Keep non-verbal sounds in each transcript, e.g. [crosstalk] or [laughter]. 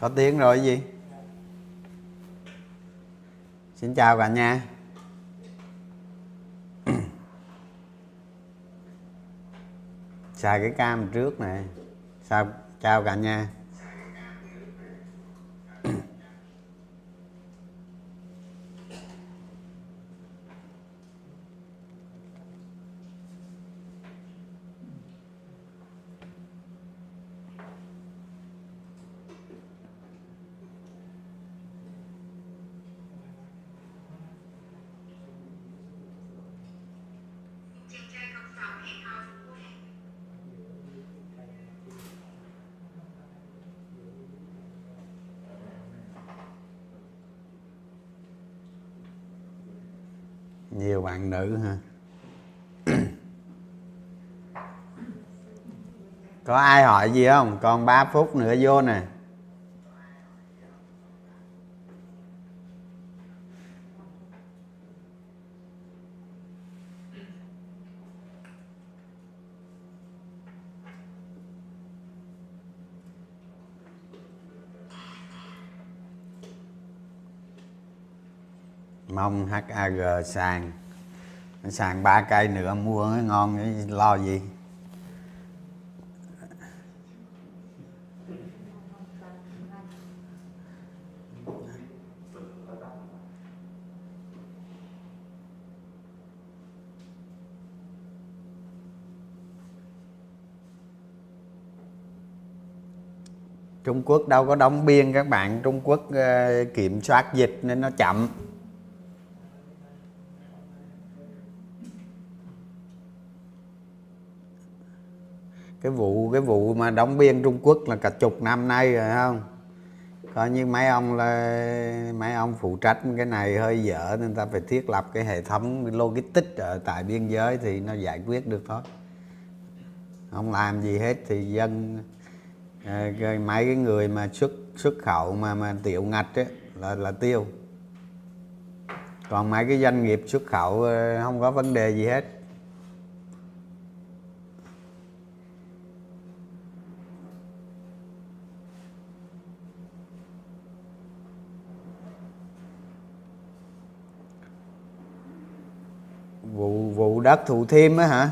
có tiếng rồi gì? Xin chào cả nhà. [clears throat] Xài cái cam trước này. Sao? Chào cả nhà. Nhiều bạn nữ hả có ai hỏi gì không? Còn 3 phút nữa vô nè. Mong HAG sàn sàn ba cây nữa, mua nó ngon lo gì? Trung Quốc đâu có đóng biên các bạn. Trung Quốc ờ, kiểm soát dịch nên nó chậm. Cái vụ cái vụ mà đóng biên Trung Quốc là cả chục năm nay rồi không? Coi như mấy ông là mấy ông phụ trách cái này hơi dở nên ta phải thiết lập cái hệ thống logistics ở tại biên giới thì nó giải quyết được thôi. Không làm gì hết thì dân ờ, mấy cái người mà xuất xuất khẩu mà mà tiểu ngạch ấy, là là tiêu. Còn mấy cái doanh nghiệp xuất khẩu ờ, không có vấn đề gì hết. Vụ vụ đất thủ thiêm á hả?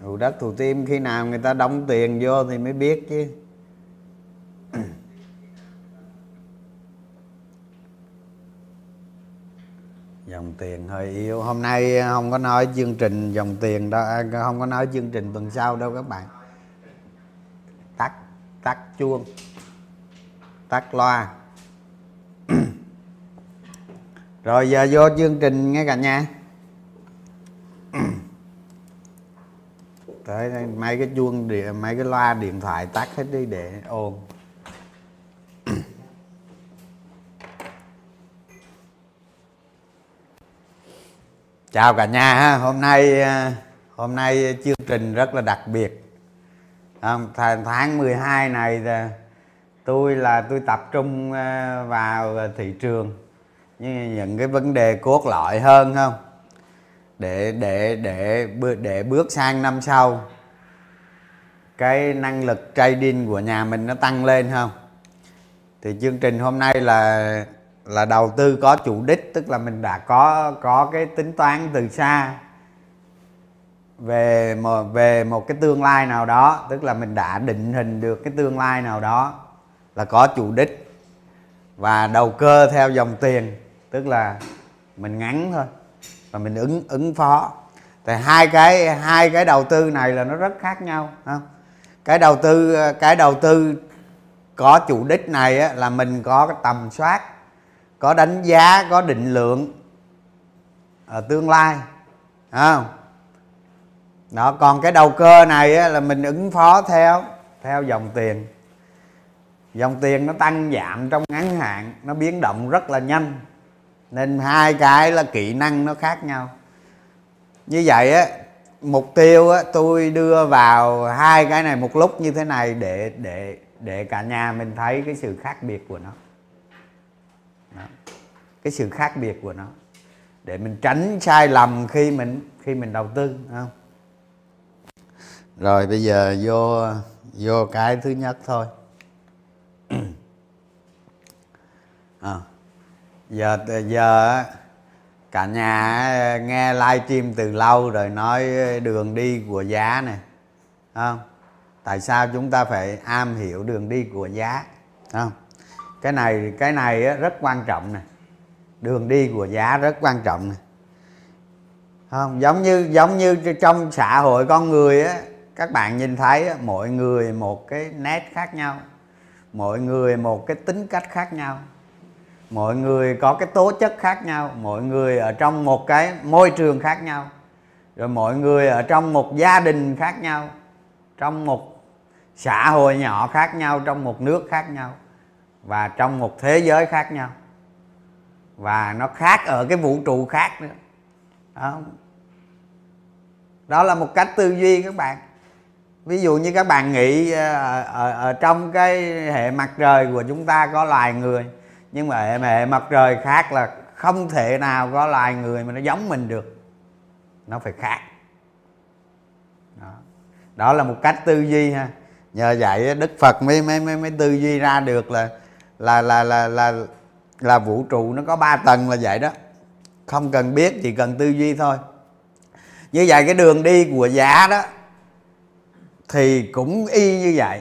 Vụ đất thủ thiêm khi nào người ta đóng tiền vô thì mới biết chứ. [clears throat] Dòng tiền hơi yếu. Hôm nay không có nói chương trình dòng tiền đâu à, không có nói chương trình tuần sau đâu các bạn. Tắt tắt chuông. Tắt loa. [clears throat] Rồi giờ vô chương trình nghe cả nhà. [coughs] tới đây, mấy cái chuông điện mấy cái loa điện thoại tắt hết đi để ồn [coughs] chào cả nhà ha hôm nay à, hôm nay chương trình rất là đặc biệt. Không, tháng 12 này tôi là tôi tập trung à, vào thị trường. Những cái vấn đề cốt lõi hơn không? Để để để để bước sang năm sau, cái năng lực trading của nhà mình nó tăng lên không? Thì chương trình hôm nay là là đầu tư có chủ đích, tức là mình đã có có cái tính toán từ xa về một về một cái tương lai nào đó, tức là mình đã định hình được cái tương lai nào đó là có chủ đích và đầu cơ theo dòng tiền, tức là mình ngắn thôi và mình ứng ứng phó. Tại hai cái hai cái đầu tư này là nó rất khác nhau không? Cái đầu tư cái đầu tư có chủ đích này á, là mình có cái tầm soát có đánh giá có định lượng ở tương lai không? Đó còn cái đầu cơ này á, là mình ứng phó theo theo dòng tiền. Dòng tiền nó tăng giảm trong ngắn hạn nó biến động rất là nhanh nên hai cái là kỹ năng nó khác nhau. Như vậy á mục tiêu á tôi đưa vào hai cái này một lúc như thế này để để để cả nhà mình thấy cái sự khác biệt của nó. Đó. cái sự khác biệt của nó. Để mình tránh sai lầm khi mình khi mình đầu tư không? Rồi bây giờ vô vô cái thứ nhất thôi. [clears throat] À, giờ giờ cả nhà nghe livestream từ lâu rồi nói đường đi của giá này không? Tại sao chúng ta phải am hiểu đường đi của giá không? Cái này cái này rất quan trọng này đường đi của giá rất quan trọng này không? Giống như giống như trong xã hội con người á các bạn nhìn thấy á, mỗi người một cái nét khác nhau mỗi người một cái tính cách khác nhau mọi người có cái tố chất khác nhau mọi người ở trong một cái môi trường khác nhau rồi mọi người ở trong một gia đình khác nhau trong một xã hội nhỏ khác nhau trong một nước khác nhau và trong một thế giới khác nhau và nó khác ở cái vũ trụ khác nữa. Đó, đó là một cách tư duy các bạn. Ví dụ như các bạn nghĩ ờ, ở, ở, ở trong cái hệ mặt trời của chúng ta có loài người nhưng mà hệ, hệ mặt trời khác là không thể nào có loài người mà nó giống mình được. Nó phải khác. Đó, đó là một cách tư duy ha. Nhờ vậy đức phật mới mới mới, mới tư duy ra được là là là là là là vũ trụ nó có ba tầng là vậy đó. Không cần biết chỉ cần tư duy thôi. Như vậy cái đường đi của giá đó thì cũng y như vậy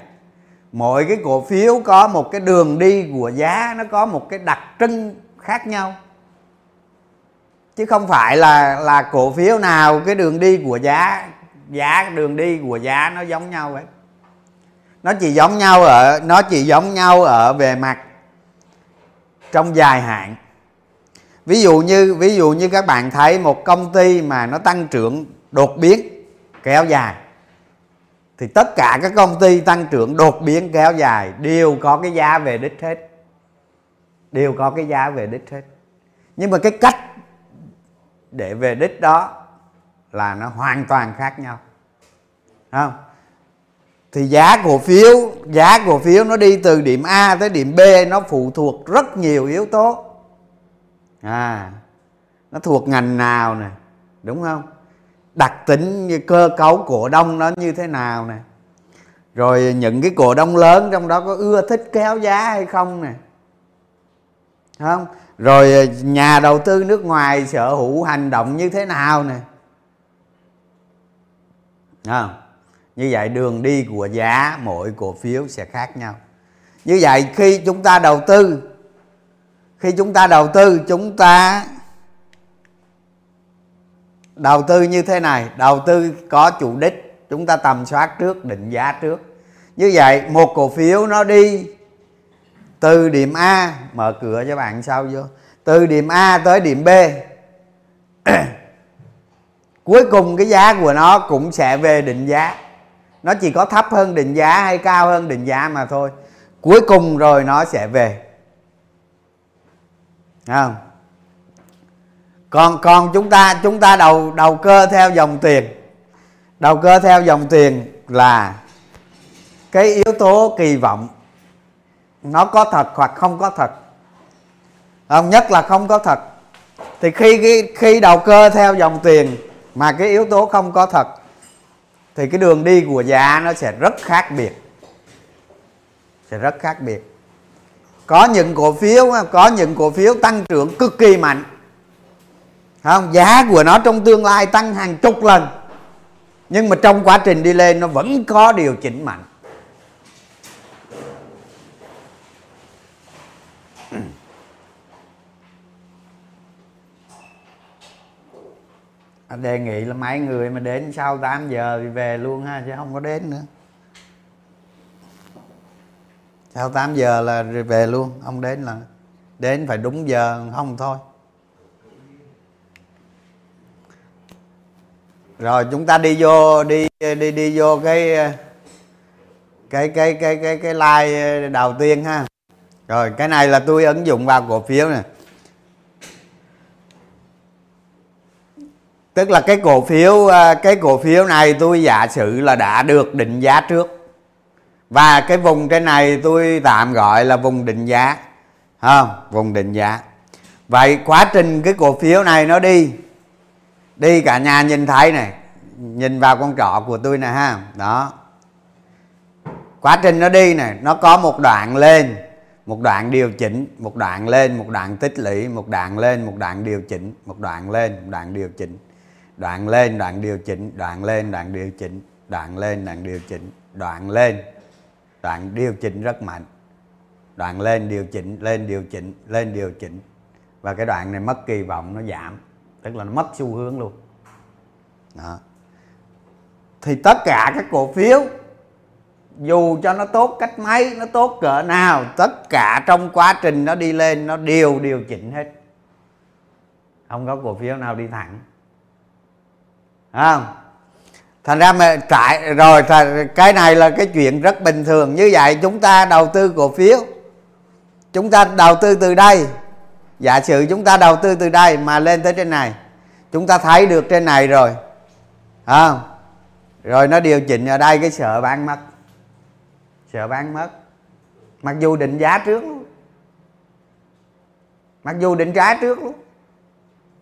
mỗi cái cổ phiếu có một cái đường đi của giá nó có một cái đặc trưng khác nhau. Chứ không phải là là cổ phiếu nào cái đường đi của giá giá đường đi của giá nó giống nhau ấy nó chỉ giống nhau ở, nó chỉ giống nhau ở về mặt trong dài hạn. Ví dụ như, ví dụ như các bạn thấy một công ty mà nó tăng trưởng đột biến, kéo dài thì tất cả các công ty tăng trưởng đột biến kéo dài đều có cái giá về đích hết. Đều có cái giá về đích hết. Nhưng mà cái cách để về đích đó là nó hoàn toàn khác nhau. Không? Thì giá cổ phiếu, giá cổ phiếu nó đi từ điểm A tới điểm B, nó phụ thuộc rất nhiều yếu tố. À nó thuộc ngành nào nè, đúng không? Đặc tính như cơ cấu cổ đông nó như thế nào nè. Rồi những cái cổ đông lớn trong đó có ưa thích kéo giá hay không nè. Không? Rồi nhà đầu tư nước ngoài sở hữu hành động như thế nào nè. Không? Như vậy đường đi của giá mỗi cổ phiếu sẽ khác nhau. Như vậy khi chúng ta đầu tư, khi chúng ta đầu tư, chúng ta đầu tư như thế này, đầu tư có chủ đích, chúng ta tầm soát trước, định giá trước. Như vậy, một cổ phiếu nó đi từ điểm A, mở cửa cho bạn sau vô, từ điểm A tới điểm B. [clears throat] Cuối cùng cái giá của nó cũng sẽ về định giá. Nó chỉ có thấp hơn định giá hay cao hơn định giá mà thôi. Cuối cùng rồi nó sẽ về. Không? Còn còn chúng ta chúng ta đầu đầu cơ theo dòng tiền. Đầu cơ theo dòng tiền là cái yếu tố kỳ vọng. Nó có thật hoặc không có thật. Không nhất là không có thật. Thì khi khi, khi đầu cơ theo dòng tiền mà cái yếu tố không có thật thì cái đường đi của giá nó sẽ rất khác biệt. Sẽ rất khác biệt. Có những cổ phiếu có những cổ phiếu tăng trưởng cực kỳ mạnh không, giá của nó trong tương lai tăng hàng chục lần. Nhưng mà trong quá trình đi lên, nó vẫn có điều chỉnh mạnh. Đề nghị là mấy người mà đến sau 8 giờ thì về luôn ha, chứ không có đến nữa. Sau 8 giờ là về luôn, không đến là đến phải đúng giờ, không thôi. Rồi, chúng ta đi vô, đi đi đi vô cái cái cái cái cái cái like đầu tiên ha. Rồi, cái này là tôi ứng dụng vào cổ phiếu này tức là cái cổ phiếu à, cái cổ phiếu này tôi giả sử là đã được định giá trước. Và cái vùng cái này tôi tạm gọi là vùng định giá không vùng định giá. Vậy quá trình cái cổ phiếu này nó đi đi cả nhà nhìn thấy này, nhìn vào con trọ của tôi nè ha. Đó. Quá trình nó đi này, nó có một đoạn lên, một đoạn điều chỉnh, một đoạn lên, một đoạn tích lũy, một đoạn lên, một đoạn điều chỉnh, một đoạn lên, một đoạn điều chỉnh. Đoạn lên, đoạn điều chỉnh, đoạn lên, đoạn điều chỉnh, đoạn lên, đoạn điều chỉnh, đoạn lên. Đoạn điều chỉnh rất mạnh. Đoạn lên, điều chỉnh, lên, điều chỉnh, lên, điều chỉnh. Và cái đoạn này mất kỳ vọng, nó giảm tức là nó mất xu hướng luôn. Đó. Thì tất cả các cổ phiếu, dù cho nó tốt cách mấy, nó tốt cỡ nào, tất cả trong quá trình nó đi lên, nó đều điều chỉnh hết. Không có cổ phiếu nào đi thẳng. Không? Thành ra mà Trại rồi cái này là cái chuyện rất bình thường. Như vậy chúng ta đầu tư cổ phiếu. Chúng ta đầu tư từ đây giả sử chúng ta đầu tư từ đây mà lên tới trên này, chúng ta thấy được trên này rồi không rồi nó điều chỉnh ở đây, cái sợ bán mất, sợ bán mất. Mặc dù định giá trước luôn, mặc dù định giá trước luôn.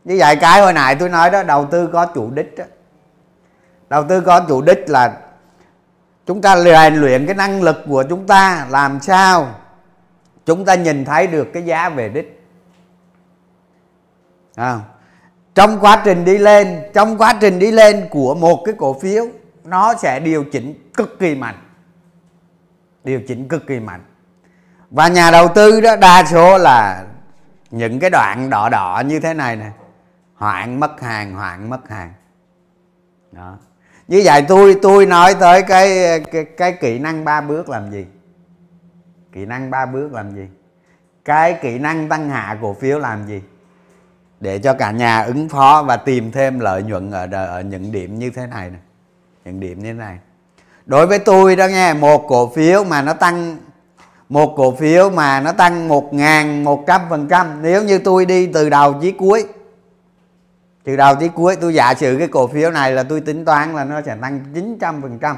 Như vậy cái hồi nãy tôi nói đó, đầu tư có chủ đích đó. đầu tư có chủ đích là chúng ta rèn luyện cái năng lực của chúng ta, làm sao chúng ta nhìn thấy được cái giá về đích à, trong quá trình đi lên trong quá trình đi lên của một cái cổ phiếu nó sẽ điều chỉnh cực kỳ mạnh. Điều chỉnh cực kỳ mạnh. Và nhà đầu tư đó đa số là những cái đoạn đỏ đỏ như thế này nè. Hoạn mất hàng hoạn mất hàng. Đó. Như vậy tôi tôi nói tới cái cái, cái kỹ năng ba bước làm gì? Kỹ năng ba bước làm gì? Cái kỹ năng tăng hạ cổ phiếu làm gì? Để cho cả nhà ứng phó và tìm thêm lợi nhuận ở, ở những điểm như thế này này, những điểm như thế này. Đối với tôi đó nghe một cổ phiếu mà nó tăng một cổ phiếu mà nó tăng một ngàn một trăm phần trăm. Nếu như tôi đi từ đầu chí cuối từ đầu chí cuối tôi giả sử cái cổ phiếu này là tôi tính toán là nó sẽ tăng 900 phần trăm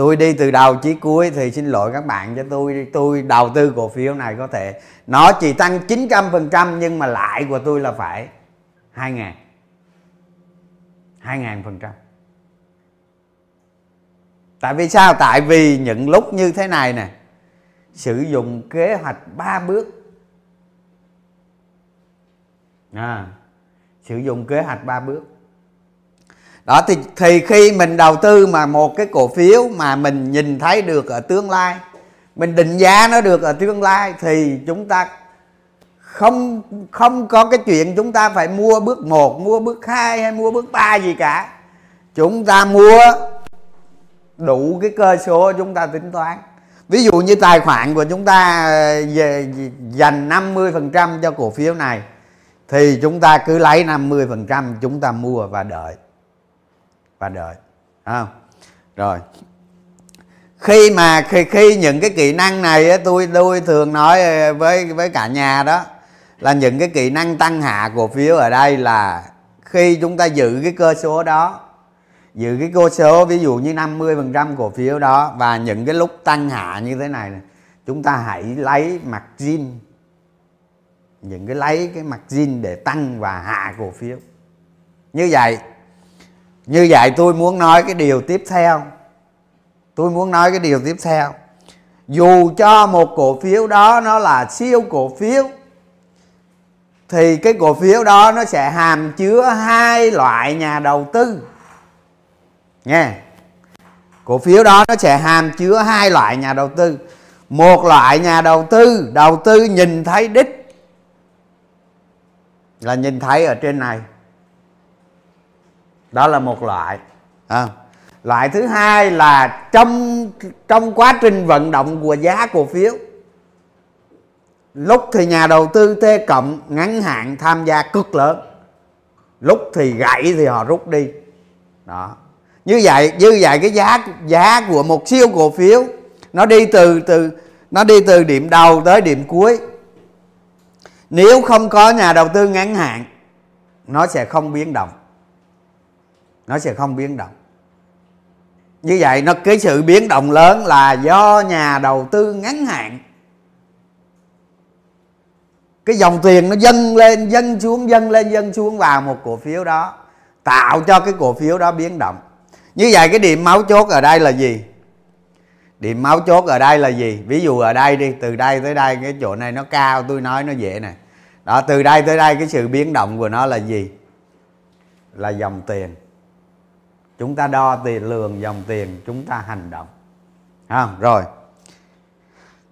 tôi đi từ đầu chí cuối thì xin lỗi các bạn cho tôi. Tôi đầu tư cổ phiếu này có thể nó chỉ tăng 900% nhưng mà lãi của tôi là phải 2 ngàn. 2 ngàn phần trăm. Tại vì sao? Tại vì những lúc như thế này nè sử dụng kế hoạch ba bước. À, sử dụng kế hoạch ba bước đó thì thì khi mình đầu tư mà một cái cổ phiếu mà mình nhìn thấy được ở tương lai mình định giá nó được ở tương lai thì chúng ta không không có cái chuyện chúng ta phải mua bước 1, mua bước 2 hay mua bước 3 gì cả. Chúng ta mua đủ cái cơ số chúng ta tính toán ví dụ như tài khoản của chúng ta về dành 50% cho cổ phiếu này thì chúng ta cứ lấy 50% chúng ta mua và đợi và đợi. Không? Rồi. Khi mà khi, khi những cái kỹ năng này tôi tôi thường nói với với cả nhà đó là những cái kỹ năng tăng hạ cổ phiếu ở đây là khi chúng ta giữ cái cơ số đó giữ cái cơ số ví dụ như 50% cổ phiếu đó và những cái lúc tăng hạ như thế này, này chúng ta hãy lấy mặt zin những cái lấy cái mặt zin để tăng và hạ cổ phiếu. Như vậy như vậy tôi muốn nói cái điều tiếp theo. Tôi muốn nói cái điều tiếp theo. Dù cho một cổ phiếu đó nó là siêu cổ phiếu, thì cái cổ phiếu đó nó sẽ hàm chứa hai loại nhà đầu tư. Nghe. Cổ phiếu đó nó sẽ hàm chứa hai loại nhà đầu tư. Một loại nhà đầu tư đầu tư nhìn thấy đích. Là nhìn thấy ở trên này đó là một loại. À. loại thứ hai là trong trong quá trình vận động của giá cổ phiếu lúc thì nhà đầu tư T cộng ngắn hạn tham gia cực lớn. Lúc thì gãy thì họ rút đi. Đó. Như vậy như vậy cái giá giá của một siêu cổ phiếu nó đi từ từ nó đi từ điểm đầu tới điểm cuối. Nếu không có nhà đầu tư ngắn hạn nó sẽ không biến động nó sẽ không biến động. Như vậy nó, cái sự biến động lớn là do nhà đầu tư ngắn hạn. Cái dòng tiền nó dâng lên, dâng xuống, dâng lên, dâng xuống vào một cổ phiếu đó, tạo cho cái cổ phiếu đó biến động. Như vậy cái điểm máu chốt ở đây là gì? Điểm máu chốt ở đây là gì? Ví dụ ở đây đi, từ đây tới đây cái chỗ này nó cao, tôi nói nó dễ này. Đó, từ đây tới đây cái sự biến động của nó là gì? Là dòng tiền chúng ta đo tiền lường dòng tiền, chúng ta hành động. Không rồi.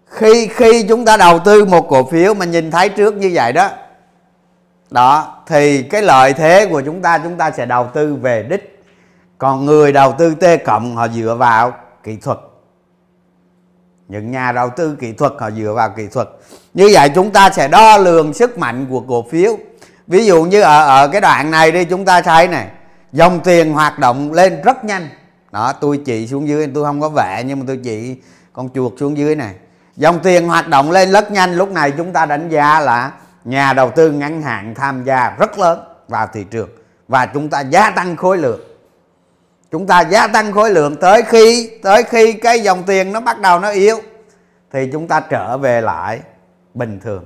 Khi khi chúng ta đầu tư một cổ phiếu mà nhìn thấy trước như vậy đó đó, thì cái lợi thế của chúng ta chúng ta sẽ đầu tư về đích. Còn người đầu tư t cộng, họ dựa vào kỹ thuật. Những nhà đầu tư kỹ thuật, họ dựa vào kỹ thuật. Như vậy chúng ta sẽ đo lường sức mạnh của cổ phiếu. Ví dụ như ở ở cái đoạn này đi, chúng ta thấy này dòng tiền hoạt động lên rất nhanh. Đó, tôi chỉ xuống dưới, tôi không có vẽ, nhưng mà tôi chỉ con chuột xuống dưới này. Dòng tiền hoạt động lên rất nhanh. Lúc này chúng ta đánh giá là nhà đầu tư ngắn hạn tham gia rất lớn vào thị trường và chúng ta gia tăng khối lượng. Chúng ta gia tăng khối lượng tới khi tới khi cái dòng tiền nó bắt đầu nó yếu thì chúng ta trở về lại bình thường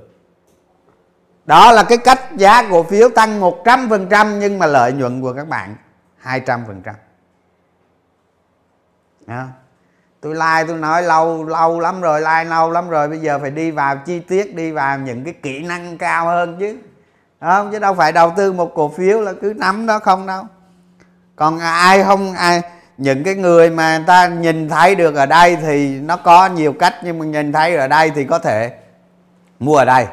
đó là cái cách giá cổ phiếu tăng 100% nhưng mà lợi nhuận của các bạn 200% Đó. tôi like, tôi nói lâu lâu lắm rồi, like lâu lắm rồi, bây giờ phải đi vào chi tiết, đi vào những cái kỹ năng cao hơn chứ. Không? Chứ đâu phải đầu tư một cổ phiếu là cứ nắm đó không đâu. Còn ai không, ai, những cái người mà người ta nhìn thấy được ở đây thì nó có nhiều cách, nhưng mà nhìn thấy ở đây thì có thể mua ở đây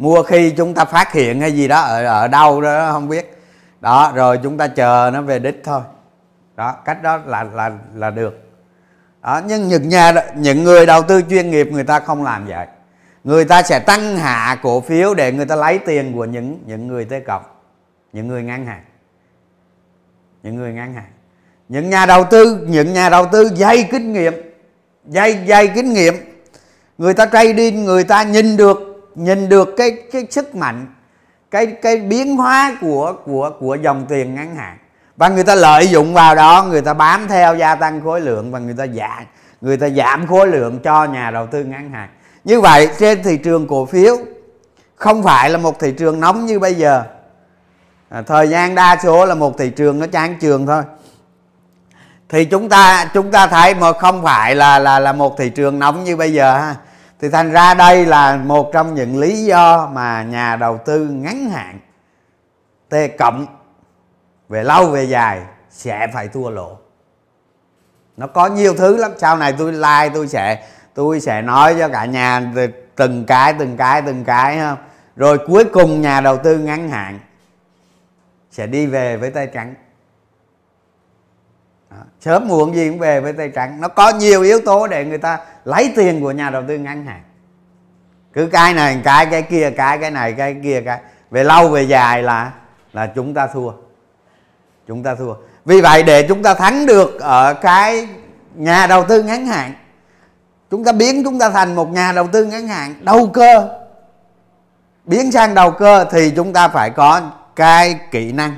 mua khi chúng ta phát hiện hay gì đó ở ở đâu đó không biết. Đó, rồi chúng ta chờ nó về đích thôi. Đó, cách đó là là là được. Đó, nhưng những nhà những người đầu tư chuyên nghiệp, người ta không làm vậy. Người ta sẽ tăng hạ cổ phiếu để người ta lấy tiền của những những người tê cọc, những người ngân hàng. Những người ngân hàng. Những nhà đầu tư, những nhà đầu tư dày kinh nghiệm, dày dày kinh nghiệm. Người ta trading người ta nhìn được nhìn được cái cái sức mạnh cái cái biến hóa của của của dòng tiền ngắn hạn. Và người ta lợi dụng vào đó người ta bám theo gia tăng khối lượng và người ta giảm người ta giảm khối lượng cho nhà đầu tư ngắn hạn. Như vậy trên thị trường cổ phiếu không phải là một thị trường nóng như bây giờ. À, thời gian đa số là một thị trường nó chán trường thôi. Thì chúng ta chúng ta thấy mà không phải là là là một thị trường nóng như bây giờ ha thì thành ra đây là một trong những lý do mà nhà đầu tư ngắn hạn, t cộng, về lâu về dài sẽ phải thua lỗ. Nó có nhiều thứ lắm. Sau này tôi like, tôi sẽ tôi sẽ nói cho cả nhà từng cái từng cái từng cái không rồi cuối cùng nhà đầu tư ngắn hạn sẽ đi về với tay trắng sớm muộn gì cũng về với tay trắng. Nó có nhiều yếu tố để người ta lấy tiền của nhà đầu tư ngắn hạn. Cứ cái này, cái cái kia, cái cái này, cái kia, cái. Về lâu, về dài là là chúng ta thua. Chúng ta thua. Vì vậy, để chúng ta thắng được ở cái nhà đầu tư ngắn hạn, chúng ta biến chúng ta thành một nhà đầu tư ngắn hạn đầu cơ. Biến sang đầu cơ thì chúng ta phải có cái kỹ năng.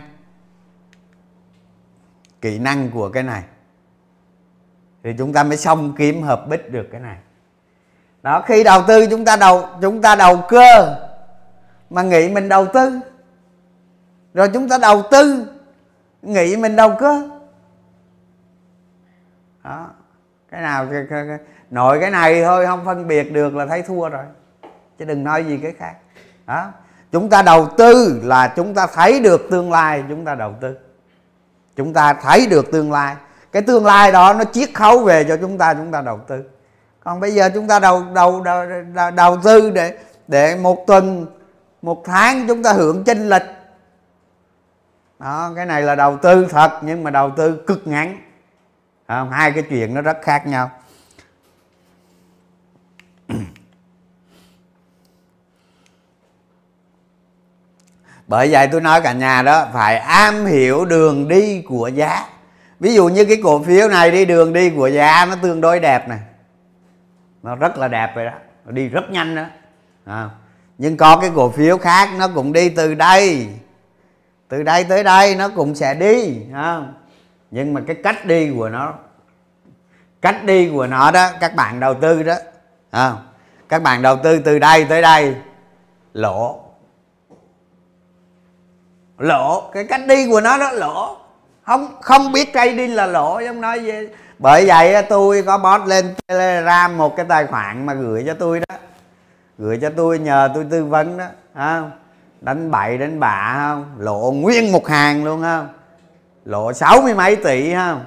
Kỹ năng của cái này thì chúng ta mới xong kiếm hợp bích được cái này. Đó khi đầu tư chúng ta đầu chúng ta đầu cơ mà nghĩ mình đầu tư. Rồi chúng ta đầu tư nghĩ mình đầu cơ. Đó cái nào cái, cái, cái, nội cái này thôi không phân biệt được là thấy thua rồi. Chứ đừng nói gì cái khác. Đó chúng ta đầu tư là chúng ta thấy được tương lai chúng ta đầu tư. Chúng ta thấy được tương lai cái tương lai đó nó chiết khấu về cho chúng ta chúng ta đầu tư. Còn bây giờ chúng ta đầu đầu đầu, đầu, đầu tư để để một tuần một tháng chúng ta hưởng chênh lịch đó cái này là đầu tư thật nhưng mà đầu tư cực ngắn. À, hai cái chuyện nó rất khác nhau. Bởi vậy tôi nói cả nhà đó phải am hiểu đường đi của giá ví dụ như cái cổ phiếu này đi đường đi của giá nó tương đối đẹp này. Nó rất là đẹp vậy đó. Nó đi rất nhanh đó. À. nhưng có cái cổ phiếu khác nó cũng đi từ đây. Từ đây tới đây nó cũng sẽ đi không nhưng mà cái cách đi của nó cách đi của nó đó các bạn đầu tư đó à, các bạn đầu tư từ đây tới đây lỗ. Lỗ cái cách đi của nó đó lỗ không không biết trading là lỗ giống nói gì. Bởi vậy tôi có post lên telegram một cái tài khoản mà gửi cho tôi đó. Gửi cho tôi nhờ tôi tư vấn đó không đánh bậy, đánh bạ không lộ nguyên một hàng luôn không lộ sáu mươi mấy tỷ không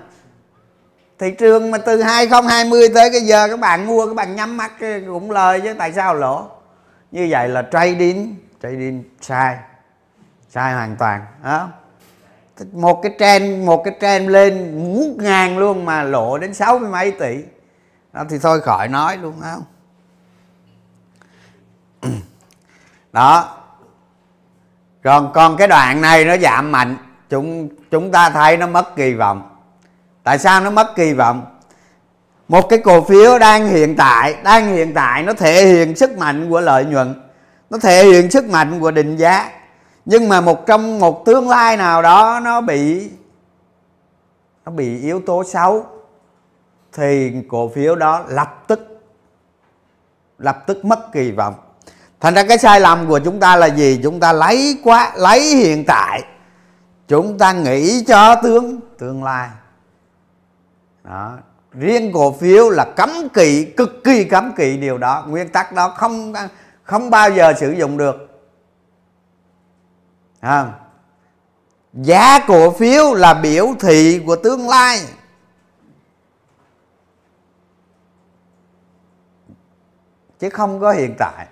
thị trường mà từ 2020 tới cái giờ các bạn mua, các bạn nhắm mắt cũng lời chứ, tại sao lỗ? Như vậy là trading trading sai sai hoàn toàn đó một cái trend, một cái trend lên ngút ngàn luôn mà lộ đến sáu mươi mấy tỷ. Đó, thì thôi khỏi nói luôn không? [clears throat] Đó. Còn còn cái đoạn này nó giảm mạnh. Chúng chúng ta thấy nó mất kỳ vọng. Tại sao nó mất kỳ vọng? Một cái cổ phiếu đang hiện tại, đang hiện tại nó thể hiện sức mạnh của lợi nhuận. Nó thể hiện sức mạnh của định giá nhưng mà một trong một tương lai nào đó nó bị nó bị yếu tố xấu, thì cổ phiếu đó lập tức lập tức mất kỳ vọng. Thành ra cái sai lầm của chúng ta là gì? Chúng ta lấy quá, lấy hiện tại. Chúng ta nghĩ cho tương tương lai. Đó. Riêng cổ phiếu là cấm kỵ, cực kỳ cấm kỵ điều đó. Nguyên tắc đó không không bao giờ sử dụng được à, giá cổ phiếu là biểu thị của tương lai. Chứ không có hiện tại.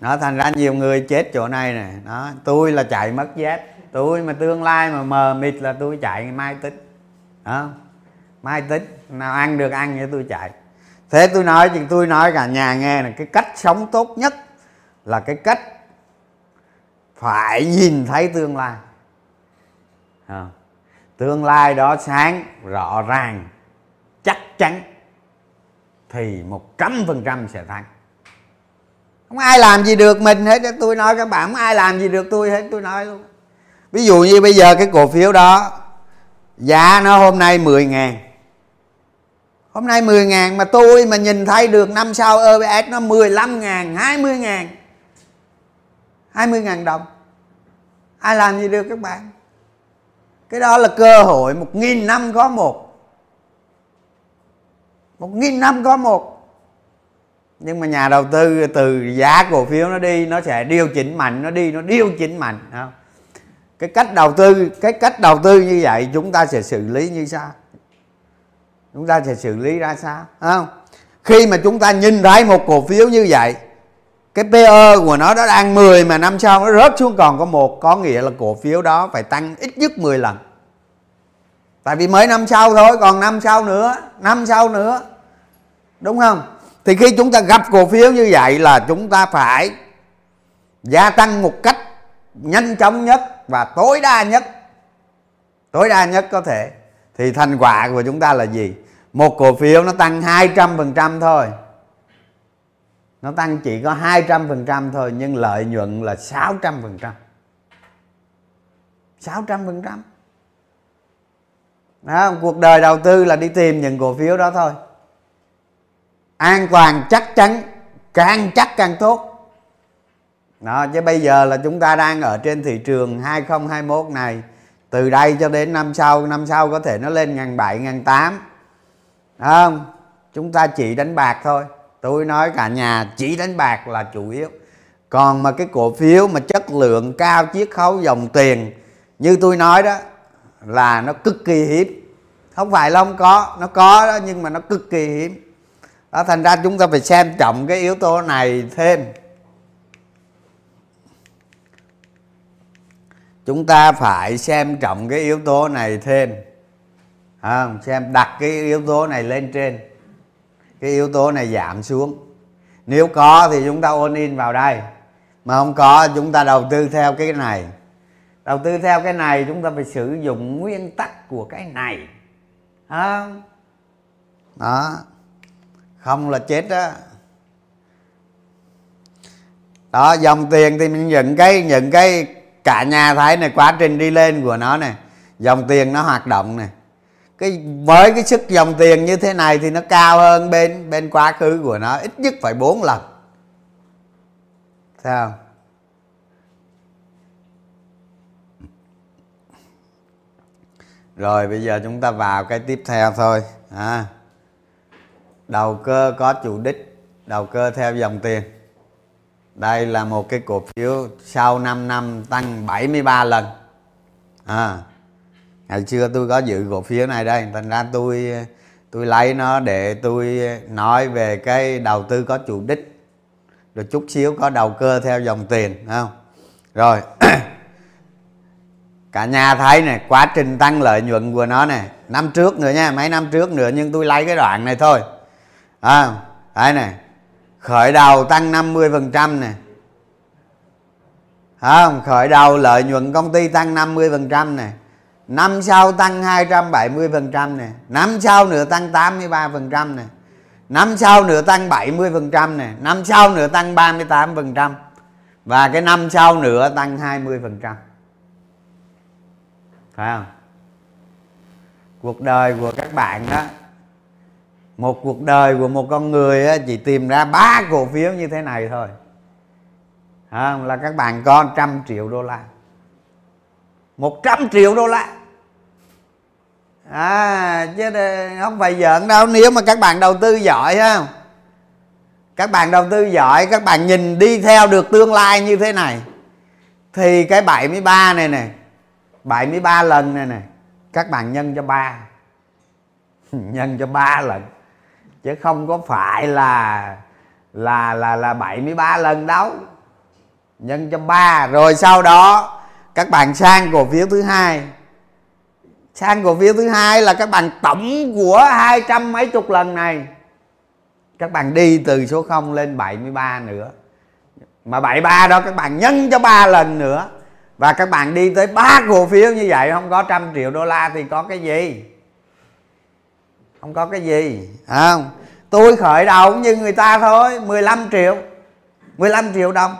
Đó thành ra nhiều người chết chỗ này nè. Đó tôi là chạy mất dép tôi mà tương lai mà mờ mịt là tôi chạy mai tính. Đó mai tính. Nào ăn được ăn vậy tôi chạy. Thế tôi nói thì tôi nói cả nhà nghe là cái cách sống tốt nhất là cái cách phải nhìn thấy tương lai. À, tương lai đó sáng rõ ràng chắc chắn thì một trăm phần trăm sẽ thắng không ai làm gì được mình hết tôi nói các bạn không ai làm gì được tôi hết tôi nói luôn. Ví dụ như bây giờ cái cổ phiếu đó giá nó hôm nay 10 ngàn. Hôm nay 10 ngàn mà tôi mà nhìn thấy được năm sau EPS nó 15 ngàn 20 ngàn. 20 ngàn đồng. Ai làm gì được các bạn? Cái đó là cơ hội một nghìn năm có một. Một nghìn năm có một. Nhưng mà nhà đầu tư từ giá cổ phiếu nó đi, nó sẽ điều chỉnh mạnh, nó đi, nó điều chỉnh mạnh không? cái cách đầu tư, cái cách đầu tư như vậy chúng ta sẽ xử lý như sao chúng ta sẽ xử lý ra sao không? Khi mà chúng ta nhìn thấy một cổ phiếu như vậy cái PE của nó đã đang 10 mà năm sau nó rớt xuống còn có một, có nghĩa là cổ phiếu đó phải tăng ít nhất 10 lần. Tại vì mới năm sau thôi, còn năm sau nữa, năm sau nữa, đúng không? Thì khi chúng ta gặp cổ phiếu như vậy là chúng ta phải gia tăng một cách nhanh chóng nhất và tối đa nhất. Tối đa nhất có thể. Thì thành quả của chúng ta là gì? Một cổ phiếu nó tăng 200% thôi nó tăng chỉ có 200% thôi nhưng lợi nhuận là 600% 600% đó, cuộc đời đầu tư là đi tìm những cổ phiếu đó thôi. An toàn chắc chắn càng chắc càng tốt. Đó chứ bây giờ là chúng ta đang ở trên thị trường 2021 này. Từ đây cho đến năm sau năm sau có thể nó lên ngàn bảy ngàn tám. Không? Chúng ta chỉ đánh bạc thôi tôi nói cả nhà chỉ đánh bạc là chủ yếu. Còn mà cái cổ phiếu mà chất lượng cao chiết khấu dòng tiền như tôi nói đó là nó cực kỳ hiếm. Không phải là không có nó có đó nhưng mà nó cực kỳ hiếm. Đó thành ra chúng ta phải xem trọng cái yếu tố này thêm. Chúng ta phải xem trọng cái yếu tố này thêm. À, xem đặt cái yếu tố này lên trên cái yếu tố này giảm xuống. Nếu có thì chúng ta ôn in vào đây. Mà không có chúng ta đầu tư theo cái này. Đầu tư theo cái này chúng ta phải sử dụng nguyên tắc của cái này. À, đó. Không là chết đó đó dòng tiền thì mình nhận cái nhận cái cả nhà thấy này quá trình đi lên của nó này. Dòng tiền nó hoạt động này cái với cái sức dòng tiền như thế này thì nó cao hơn bên bên quá khứ của nó ít nhất phải 4 lần. Sao rồi bây giờ chúng ta vào cái tiếp theo thôi à, đầu cơ có chủ đích đầu cơ theo dòng tiền. Đây là một cái cổ phiếu sau 5 năm tăng 73 lần à, ngày xưa tôi có giữ cổ phiếu này đây. Thành ra tôi tôi lấy nó để tôi nói về cái đầu tư có chủ đích. Rồi chút xíu có đầu cơ theo dòng tiền không? Rồi [clears throat] cả nhà thấy này quá trình tăng lợi nhuận của nó này năm trước nữa nha mấy năm trước nữa nhưng tôi lấy cái đoạn này thôi. À, đây này khởi đầu tăng 50 phần trăm này không? Khởi đầu lợi nhuận công ty tăng 50 phần trăm này năm sau tăng 270 phần trăm này năm sau nữa tăng 83 phần trăm này năm sau nữa tăng 70 phần trăm này năm sau nữa tăng 38 phần trăm. Và cái năm sau nữa tăng 20 phần trăm. Phải không? Cuộc đời của các bạn đó một cuộc đời của một con người á, chỉ tìm ra ba cổ phiếu như thế này thôi. À, là các bạn có trăm triệu đô la. Một trăm triệu đô la à chứ không phải giỡn đâu, nếu mà các bạn đầu tư giỏi ha. Các bạn đầu tư giỏi, các bạn nhìn đi theo được tương lai như thế này, thì cái 73 này này 73 lần này này các bạn nhân cho ba. [laughs] Nhân cho ba lần, chứ không có phải là là là là 73 lần đâu. Nhân cho ba, rồi sau đó các bạn sang cổ phiếu thứ hai sang cổ phiếu thứ hai là các bạn tổng của hai trăm mấy chục lần này. Các bạn đi từ số 0 lên 73 nữa. Mà 73 đó các bạn nhân cho 3 lần nữa. Và các bạn đi tới ba cổ phiếu như vậy, không có trăm triệu đô la thì có cái gì? Không có cái gì không? Tôi khởi đầu cũng như người ta thôi 15 triệu. 15 triệu đồng.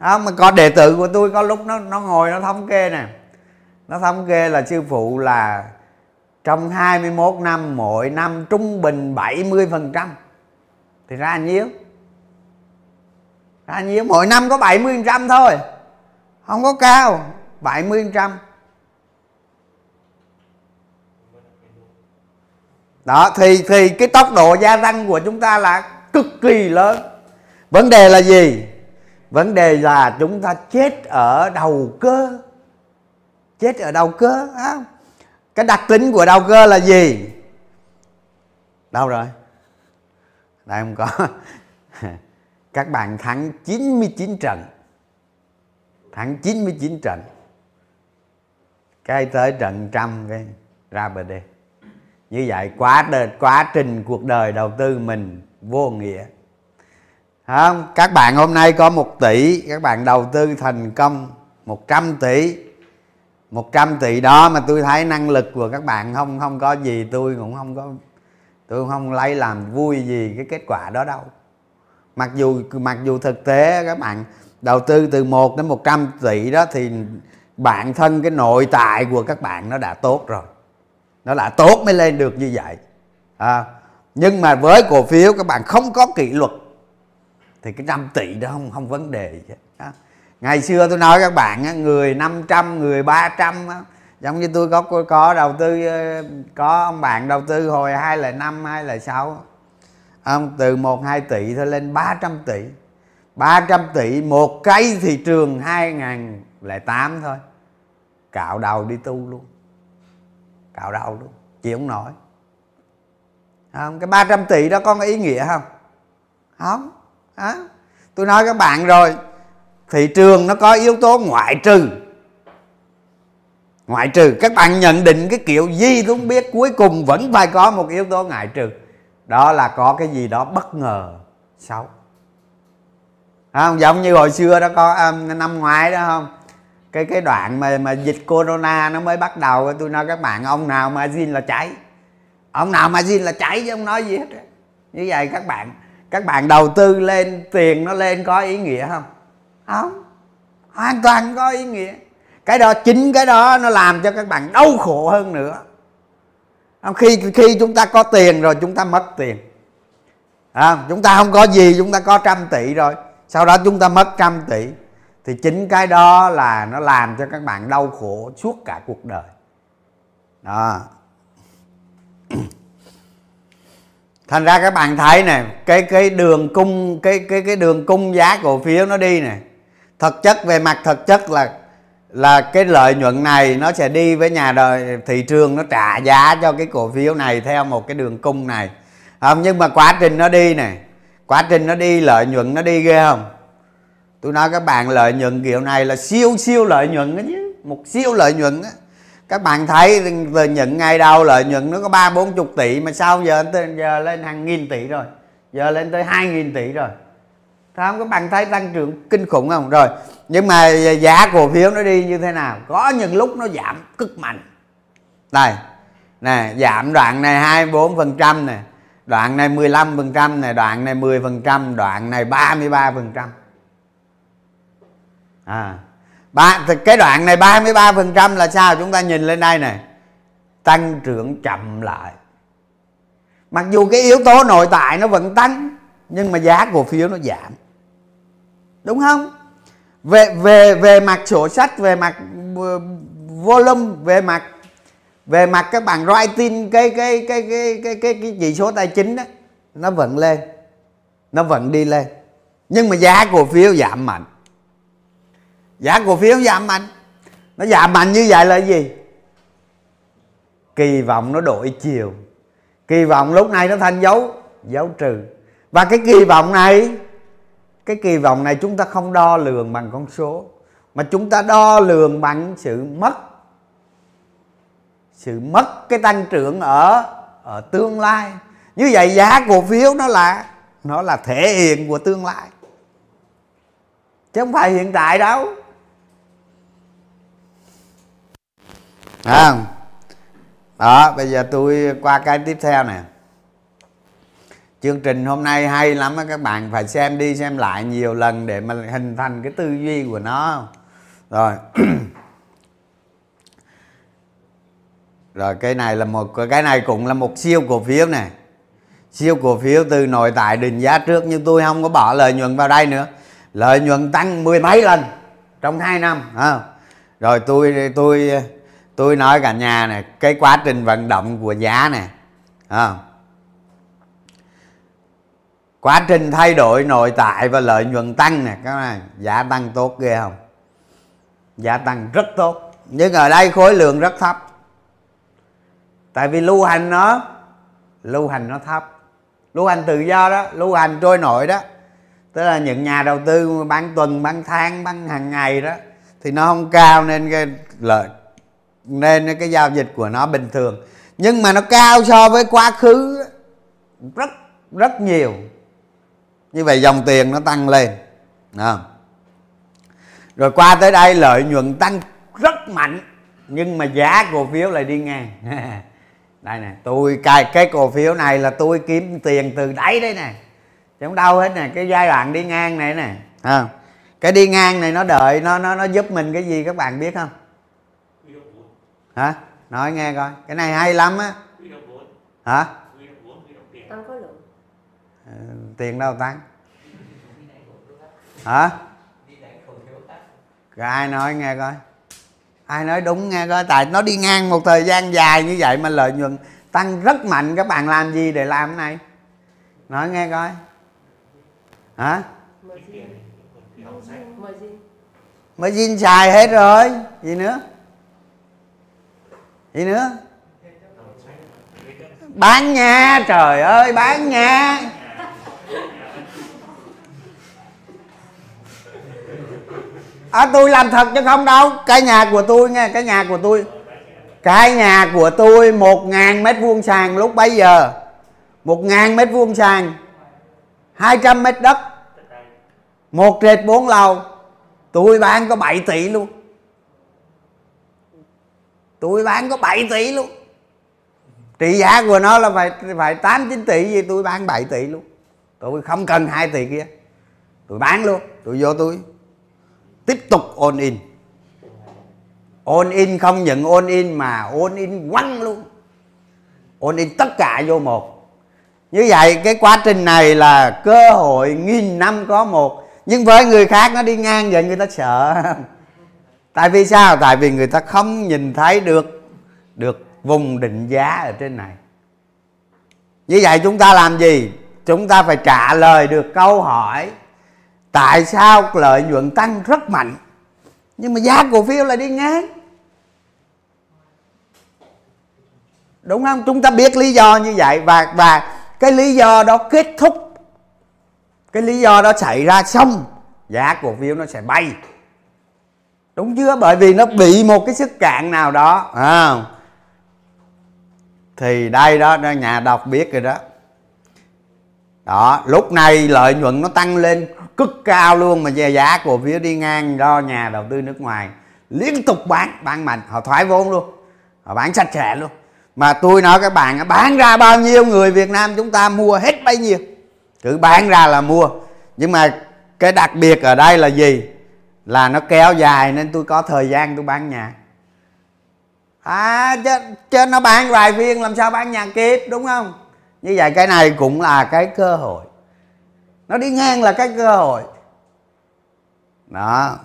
Không, mà có đệ tử của tôi có lúc nó nó ngồi nó thống kê nè nó thống kê là sư phụ là trong 21 năm, mỗi năm trung bình 70 phần trăm. Thì ra nhiêu? Ra nhiêu? Mỗi năm có 70 phần trăm thôi. Không có cao. 70 phần trăm. Đó, thì thì cái tốc độ gia tăng của chúng ta là cực kỳ lớn. Vấn đề là gì? Vấn đề là chúng ta chết ở đầu cơ chết ở đầu cơ không? Cái đặc tính của đầu cơ là gì? Đâu rồi? Đây không có. [laughs] Các bạn thắng 99 trận. Thắng 99 trận. Cái tới trận trăm cái ra bờ đê. Như vậy quá đời, quá trình cuộc đời đầu tư mình vô nghĩa. Không? Các bạn hôm nay có một tỷ các bạn đầu tư thành công 100 tỷ. 100 tỷ đó mà tôi thấy năng lực của các bạn không không có gì tôi cũng không có tôi không lấy làm vui gì cái kết quả đó đâu. Mặc dù mặc dù thực tế các bạn đầu tư từ 1 đến 100 tỷ đó thì bản thân cái nội tại của các bạn nó đã tốt rồi. Nó đã tốt mới lên được như vậy. À, nhưng mà với cổ phiếu các bạn không có kỷ luật thì cái trăm tỷ đó không không vấn đề gì hết ngày xưa tôi nói các bạn người 500 người 300 giống như tôi có có đầu tư ờ, có ông bạn đầu tư hồi hai là năm, hai là sáu. Ông, từ một, hai tỷ thôi lên 300 tỷ. 300 tỷ một cái thị trường 2008 thôi. Cạo đầu đi tu luôn. Cạo đầu luôn, chịu không nổi. Không, cái 300 tỷ đó có ý nghĩa không? Không đó. tôi nói các bạn rồi thị trường nó có yếu tố ngoại trừ. Ngoại trừ các bạn nhận định cái kiểu gì cũng không biết cuối cùng vẫn phải có một yếu tố ngoại trừ. Đó là có cái gì đó bất ngờ xấu. Không giống như hồi xưa đó có um, năm ngoái đó không? Cái cái đoạn mà mà dịch corona nó mới bắt đầu tôi nói các bạn ông nào mà zin là cháy. Ông nào mà zin là cháy chứ không nói gì hết như vậy các bạn các bạn đầu tư lên tiền nó lên có ý nghĩa không? Không. Hoàn toàn có ý nghĩa. Cái đó chính cái đó nó làm cho các bạn đau khổ hơn nữa. Khi khi chúng ta có tiền rồi chúng ta mất tiền. À, chúng ta không có gì chúng ta có trăm tỷ rồi. Sau đó chúng ta mất trăm tỷ. Thì chính cái đó là nó làm cho các bạn đau khổ suốt cả cuộc đời. Đó. [clears throat] Thành ra các bạn thấy này cái cái đường cung cái cái cái đường cung giá cổ phiếu nó đi này thực chất, về mặt thực chất là là cái lợi nhuận này nó sẽ đi với nhà đời thị trường, nó trả giá cho cái cổ phiếu này theo một cái đường cung này. Không, nhưng mà quá trình nó đi này quá trình nó đi, lợi nhuận nó đi ghê không? Tôi nói các bạn, lợi nhuận kiểu này là siêu siêu lợi nhuận đó chứ, một siêu lợi nhuận á. Các bạn thấy từ những ngày đầu lợi nhuận nó có ba bốn chục tỷ mà sao giờ giờ lên hàng nghìn tỷ rồi, giờ lên tới hai nghìn tỷ rồi. Thấy không, các bạn thấy tăng trưởng kinh khủng không? Rồi, nhưng mà giá cổ phiếu nó đi như thế nào? Có những lúc nó giảm cực mạnh. Đây, nè, giảm đoạn này 24 phần trăm nè, đoạn này 15 phần trăm nè, đoạn này 10 phần trăm, đoạn này 33 phần trăm. À ba, thì cái đoạn này 33 phần trăm là sao? Chúng ta nhìn lên đây này tăng trưởng chậm lại. Mặc dù cái yếu tố nội tại nó vẫn tăng, nhưng mà giá cổ phiếu nó giảm đúng không? Về về về mặt sổ sách về mặt ờ, volume về mặt về mặt các bạn writing cái cái cái cái cái cái, cái chỉ số tài chính đó nó vẫn lên nó vẫn đi lên. Nhưng mà giá cổ phiếu giảm mạnh. Giá cổ phiếu giảm mạnh. Nó giảm mạnh như vậy là gì? Kỳ vọng nó đổi chiều. Kỳ vọng lúc này nó thành dấu dấu trừ. Và cái kỳ vọng này cái kỳ vọng này chúng ta không đo lường bằng con số mà chúng ta đo lường bằng sự mất sự mất cái tăng trưởng ở ở tương lai. Như vậy giá cổ phiếu nó là nó là thể hiện của tương lai. Chứ không phải hiện tại đâu. À, đó bây giờ tôi qua cái tiếp theo nè chương trình hôm nay hay lắm á, các bạn phải xem đi, xem lại nhiều lần để mà hình thành cái tư duy của nó. Rồi. [clears throat] Rồi, cái này là một, cái này cũng là một siêu cổ phiếu này siêu cổ phiếu từ nội tại định giá trước nhưng tôi không có bỏ lợi nhuận vào đây nữa. Lợi nhuận tăng mười mấy lần trong 2 năm à. rồi tôi tôi tôi nói cả nhà này cái quá trình vận động của giá này à quá trình thay đổi nội tại và lợi nhuận tăng nè các bạn, giá tăng tốt ghê không? Giá tăng rất tốt. Nhưng ở đây khối lượng rất thấp. Tại vì lưu hành nó lưu hành nó thấp. Lưu hành tự do đó lưu hành trôi nổi đó. Tức là những nhà đầu tư bán tuần bán tháng bán hàng ngày đó thì nó không cao nên cái lợi nên cái giao dịch của nó bình thường. Nhưng mà nó cao so với quá khứ rất rất nhiều như vậy dòng tiền nó tăng lên. À. rồi qua tới đây lợi nhuận tăng rất mạnh nhưng mà giá cổ phiếu lại đi ngang. [laughs] Đây nè tôi cái cái cổ phiếu này là tôi kiếm tiền từ đáy đấy nè. Chứ không đâu hết nè cái giai đoạn đi ngang này nè. À. cái đi ngang này nó đợi nó nó nó giúp mình cái gì các bạn biết không? Hả? Nói nghe coi cái này hay lắm á. Hả Ờ, tiền đâu tăng hả? Rồi ai nói nghe coi. Ai nói đúng nghe coi, tại nó đi ngang một thời gian dài như vậy mà lợi nhuận tăng rất mạnh. Các bạn làm gì để làm cái này? Nói nghe coi. Hả? Mới margin xài hết rồi. Gì nữa? Gì nữa? Bán nha, trời ơi, bán nha. À, tôi làm thật chứ không đâu. Cái nhà của tôi nghe cái nhà của tôi. Cái nhà của tôi một ngàn mét vuông sàn lúc bấy giờ. một ngàn mét vuông sàn. hai trăm mét đất. Một trệt bốn lầu. Tôi bán có 7 tỷ luôn. Tôi bán có 7 tỷ luôn. Trị giá của nó là phải phải tám chín tỷ gì tôi bán 7 tỷ luôn. Tôi không cần 2 tỷ kia. Tôi bán luôn. Tôi vô tôi tiếp tục all in. All in không những all in mà all in quăng luôn. All in tất cả vô một. Như vậy, cái quá trình này là cơ hội nghìn năm có một. Nhưng với người khác nó đi ngang vậy người ta sợ. [laughs] Tại vì sao? Tại vì người ta không nhìn thấy được được vùng định giá ở trên này. Như vậy chúng ta làm gì? Chúng ta phải trả lời được câu hỏi tại sao lợi nhuận tăng rất mạnh? Nhưng mà giá cổ phiếu lại đi ngang. Đúng không? Chúng ta biết lý do như vậy và và cái lý do đó kết thúc. Cái lý do đó xảy ra xong giá cổ phiếu nó sẽ bay. Đúng chưa? Bởi vì nó bị một cái sức cạn nào đó à, thì đây đó nhà đọc biết rồi đó. Đó lúc này lợi nhuận nó tăng lên cực cao luôn mà giá cổ phiếu đi ngang do nhà đầu tư nước ngoài liên tục bán bán mạnh. Họ thoái vốn luôn. Họ bán sạch sẽ luôn. Mà tôi nói các bạn bán ra bao nhiêu người Việt Nam chúng ta mua hết bấy nhiêu? Cứ bán ra là mua. Nhưng mà cái đặc biệt ở đây là gì? Là nó kéo dài nên tôi có thời gian tôi bán nhà. À chứ, chứ nó bán vài viên làm sao bán nhà kịp đúng không? Như vậy cái này cũng là cái cơ hội nó đi ngang là cái cơ hội. Đó.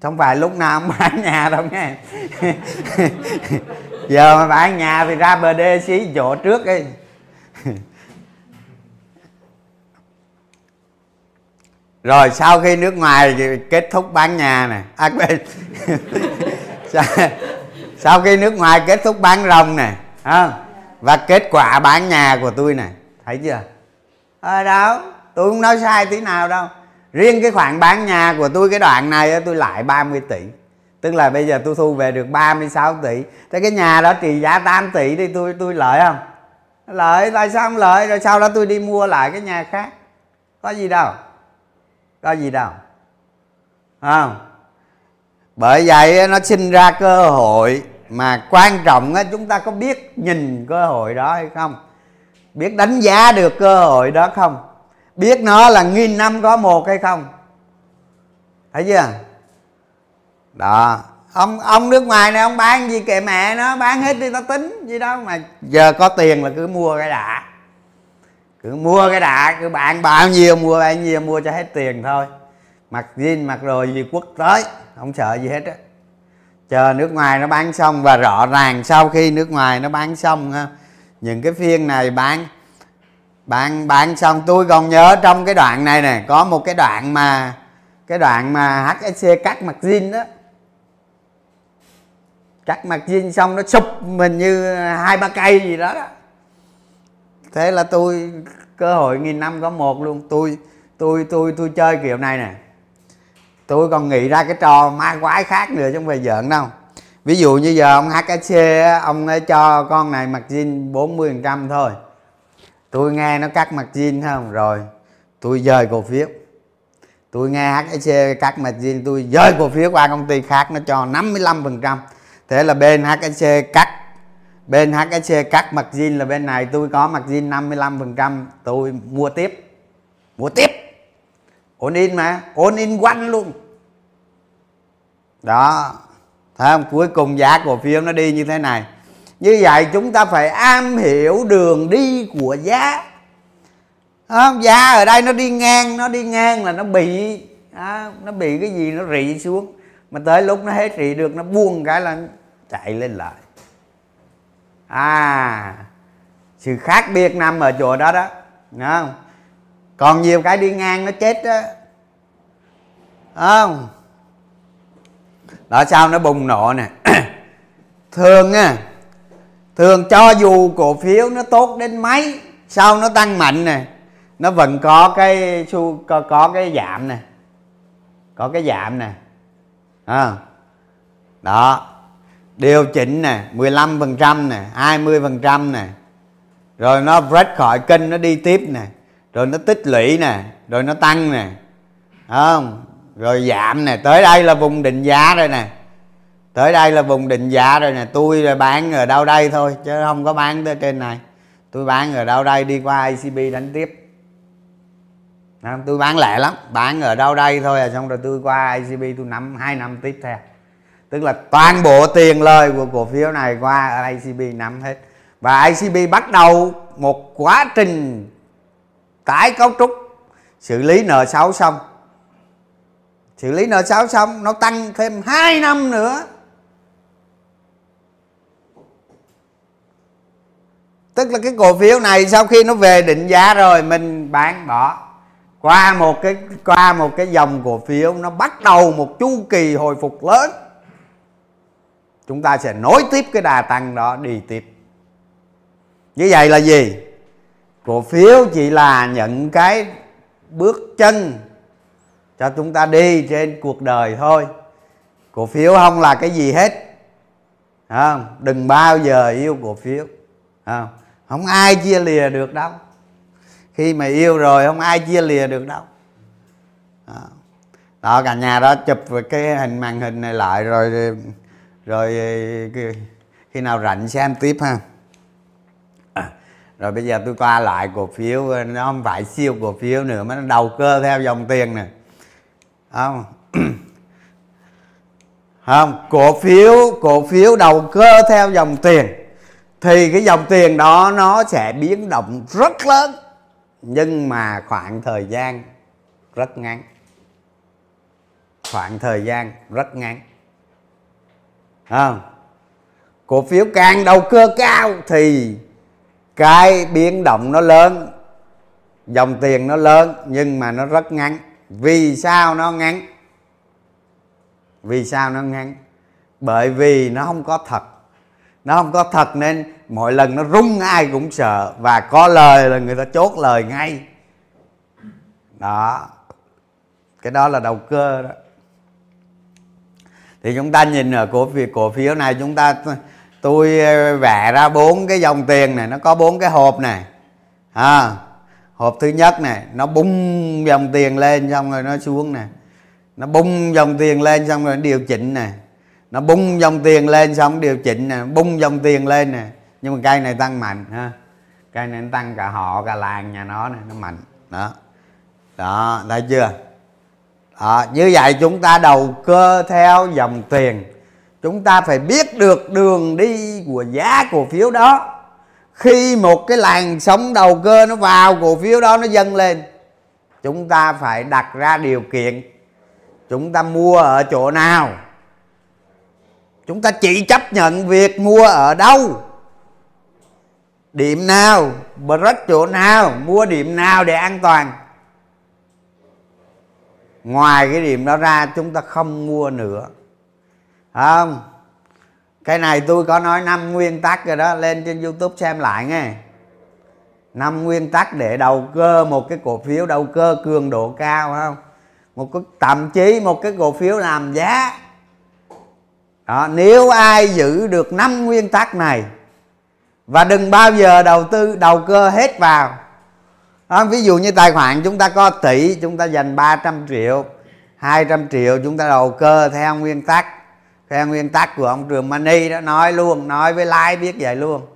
Trong vài lúc nào không bán nhà đâu nghe. [laughs] Giờ mà bán nhà thì ra bờ đê xí chỗ trước đi. [laughs] Rồi sau khi nước ngoài kết thúc bán nhà này à, [laughs] sau, sau khi nước ngoài kết thúc bán rồng này à, và kết quả bán nhà của tôi này thấy chưa? À, đâu tôi không nói sai tí nào đâu. Riêng cái khoản bán nhà của tôi cái đoạn này tôi lại 30 tỷ. Tức là bây giờ tôi thu về được 36 tỷ. Thế cái nhà đó trị giá 8 tỷ thì tôi tôi lợi không? Lợi tại sao không lợi? Rồi sau đó tôi đi mua lại cái nhà khác. Có gì đâu. Có gì đâu. Không? Bởi vậy nó sinh ra cơ hội. Mà quan trọng chúng ta có biết nhìn cơ hội đó hay không? Biết đánh giá được cơ hội đó không? Biết nó là nghìn năm có một hay không? Thấy chưa? Đó. Ông ông nước ngoài này, ông bán gì kệ mẹ nó, bán hết đi, tao tính gì đó mà giờ có tiền là cứ mua cái đã. Cứ mua cái đã, cứ bạn bao nhiêu, mua bao nhiêu, mua cho hết tiền thôi. Mặc jean, mặc rồi gì quốc tới, không sợ gì hết á. Chờ nước ngoài nó bán xong và rõ ràng sau khi nước ngoài nó bán xong những cái phiên này bán bán bán xong tôi còn nhớ trong cái đoạn này nè có một cái đoạn mà cái đoạn mà HSC cắt mặt zin đó. Cắt mặt zin xong nó sụp mình như hai ba cây gì đó, đó. Thế là tôi cơ hội nghìn năm có một luôn. Tôi tôi tôi tôi chơi kiểu này nè. Tôi còn nghĩ ra cái trò ma quái khác nữa chứ không phải giỡn đâu ví dụ như giờ ông HKC ông ấy cho con này mặt zin 40 trăm thôi. Tôi nghe nó cắt mặt zin không? Rồi, tôi dời cổ phiếu. Tôi nghe HSC cắt mặt zin tôi dời cổ phiếu qua công ty khác, nó cho 55 phần trăm. Thế là bên HSC cắt. Bên HSC cắt mặt zin là bên này, tôi có mặt zin 55 phần trăm, tôi mua tiếp. Mua tiếp. Ổn in mà ổn in quanh luôn. Đó không cuối cùng giá cổ phiếu nó đi như thế này. Như vậy chúng ta phải am hiểu đường đi của giá. Không? giá ở đây nó đi ngang nó đi ngang là nó bị đó, nó bị cái gì nó rị xuống. Mà tới lúc nó hết rị được nó buông cái là chạy lên lại. À sự khác biệt nằm ở chỗ đó đó. Đúng không? Còn nhiều cái đi ngang nó chết đó. Không? Đó sao nó bùng nổ nè. [clears throat] Thường á thường cho dù cổ phiếu nó tốt đến mấy sau nó tăng mạnh nè nó vẫn có cái su có, có cái giảm nè. Có cái giảm nè. À, đó. Điều chỉnh nè 15 phần trăm nè 20 phần trăm nè. Rồi nó break khỏi kênh nó đi tiếp nè. Rồi nó tích lũy nè rồi nó tăng nè. Không? Rồi giảm nè, tới đây là vùng định giá rồi nè. Tới đây là vùng định giá rồi nè. Tôi là bán ở đâu đây thôi, chứ không có bán tới trên này. Tôi bán ở đâu đây đi qua ICB đánh tiếp. Tôi bán lẻ lắm, bán ở đâu đây thôi à xong rồi tôi qua ICB tôi nắm, hai năm tiếp theo. Tức là toàn bộ tiền lời của cổ phiếu này qua ICB nắm hết. Và ICB bắt đầu một quá trình tái cấu trúc, xử lý nợ xấu xong xử lý nợ xấu xong, nó tăng thêm 2 năm nữa. Tức là cái cổ phiếu này sau khi nó về định giá rồi, mình bán bỏ. Qua một cái, qua một cái dòng cổ phiếu, nó bắt đầu một chu kỳ hồi phục lớn. Chúng ta sẽ nối tiếp cái đà tăng đó đi tiếp. Như vậy là gì? Cổ phiếu chỉ là những cái bước chân cho chúng ta đi trên cuộc đời thôi. Cổ phiếu không là cái gì hết. Không? Đừng bao giờ yêu cổ phiếu. Không? Không ai chia lìa được đâu. Khi mà yêu rồi không ai chia lìa được đâu. Đó, đó cả nhà đó chụp cái hình màn hình này lại rồi rồi khi nào rảnh xem tiếp ha. À, rồi bây giờ tôi qua lại cổ phiếu nó không phải siêu cổ phiếu nữa mà nó đầu cơ theo dòng tiền nè không. [clears throat] Không, cổ phiếu cổ phiếu đầu cơ theo dòng tiền. Thì cái dòng tiền đó nó sẽ biến động rất lớn, nhưng mà khoảng thời gian rất ngắn. Khoảng thời gian rất ngắn. Không. Cổ phiếu càng đầu cơ cao thì cái biến động nó lớn, dòng tiền nó lớn, nhưng mà nó rất ngắn vì sao nó ngắn? Vì sao nó ngắn? Bởi vì nó không có thật. Nó không có thật nên mỗi lần nó rung ai cũng sợ. Và có lời là người ta chốt lời ngay. Đó. Cái đó là đầu cơ đó. Thì chúng ta nhìn ở cổ phiếu cổ phiếu này chúng ta tôi ờ, vẽ ra bốn cái dòng tiền này. Nó có bốn cái hộp này. À, hộp thứ nhất này nó bung dòng tiền lên xong rồi nó xuống nè. Nó bung dòng tiền lên xong rồi nó điều chỉnh nè. Nó bung dòng tiền lên xong điều chỉnh nè bung dòng tiền lên nè. Nhưng mà cây này tăng mạnh ha. Cây này nó tăng cả họ cả làng nhà nó này nó mạnh. Đó. Đó thấy chưa? Đó, như vậy chúng ta đầu cơ theo dòng tiền. Chúng ta phải biết được đường đi của giá cổ phiếu đó khi một cái làn sóng đầu cơ nó vào, cổ phiếu đó nó dâng lên, chúng ta phải đặt ra điều kiện. Chúng ta mua ở chỗ nào? Chúng ta chỉ chấp nhận việc mua ở đâu? Điểm nào? Break chỗ nào? Mua điểm nào để an toàn? Ngoài cái điểm đó ra, chúng ta không mua nữa. Không? Cái này tôi có nói năm nguyên tắc rồi đó lên trên youtube xem lại nghe. Năm nguyên tắc để đầu cơ một cái cổ phiếu đầu cơ cường độ cao không? Một cái thậm chí một cái cổ phiếu làm giá. Đó, nếu ai giữ được năm nguyên tắc này và đừng bao giờ đầu tư đầu cơ hết vào. Đó, ví dụ như tài khoản chúng ta có tỷ chúng ta dành 300 triệu 200 triệu chúng ta đầu cơ theo nguyên tắc theo nguyên tắc của ông trường Mani đó nói luôn nói với like biết vậy luôn.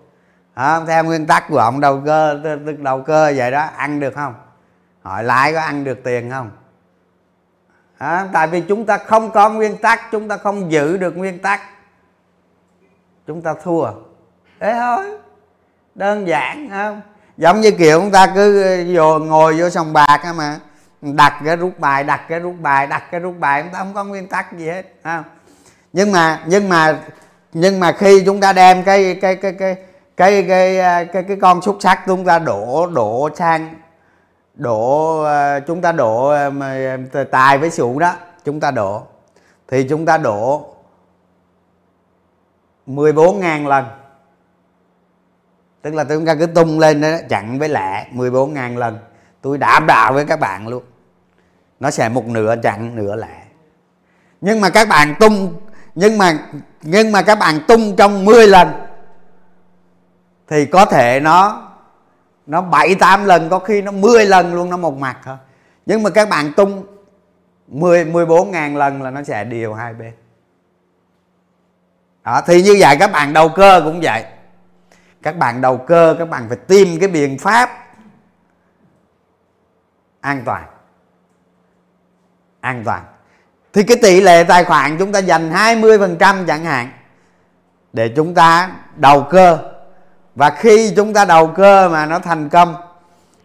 À, theo nguyên tắc của ông đầu cơ tức đầu cơ vậy đó ăn được không? Hỏi lái có ăn được tiền không? À, tại vì chúng ta không có nguyên tắc chúng ta không giữ được nguyên tắc. Chúng ta thua. Thế thôi. Đơn giản không giống như kiểu chúng ta cứ vô ngồi vô sòng bạc mà đặt cái rút bài đặt cái rút bài đặt cái rút bài chúng ta không có nguyên tắc gì hết không nhưng mà nhưng mà nhưng mà khi chúng ta đem cái cái cái cái cái cái cái, cái con xúc sắc chúng ta đổ đổ sang đổ ờ, chúng ta đổ tài với sự đó chúng ta đổ. Thì chúng ta đổ 14.000 lần. Tức là chúng ta cứ tung lên đó, chặn với lẹ 14.000 lần. Tôi đảm bảo với các bạn luôn. Nó sẽ một nửa chặn nửa lẹ nhưng mà các bạn tung nhưng mà nhưng mà các bạn tung trong 10 lần, thì có thể nó nó bảy, tám lần, có khi nó 10 lần luôn, nó một mặt thôi. Nhưng mà các bạn tung 10 14 ngàn lần là nó sẽ điều hai bên. Đó, thì như vậy các bạn đầu cơ cũng vậy. Các bạn đầu cơ, các bạn phải tìm cái biện pháp an toàn. An toàn thì cái tỷ lệ tài khoản chúng ta dành 20% chẳng hạn để chúng ta đầu cơ. Và khi chúng ta đầu cơ mà nó thành công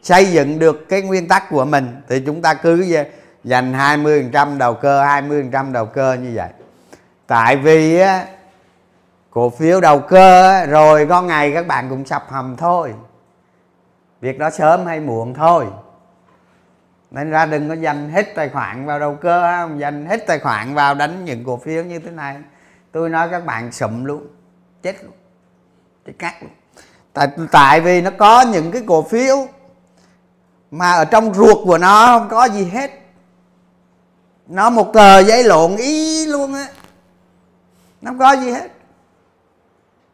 xây dựng được cái nguyên tắc của mình thì chúng ta cứ dành 20% đầu cơ 20% đầu cơ như vậy. Tại vì á, cổ phiếu đầu cơ rồi có ngày các bạn cũng sập hầm thôi. Việc đó sớm hay muộn thôi nên ra đừng có dành hết tài khoản vào đầu cơ không dành hết tài khoản vào đánh những cổ phiếu như thế này. Tôi nói các bạn sụm luôn, chết luôn, chết cắt luôn. Tại tại vì nó có những cái cổ phiếu mà ở trong ruột của nó không có gì hết. Nó một tờ giấy lộn ý luôn á, nó không có gì hết.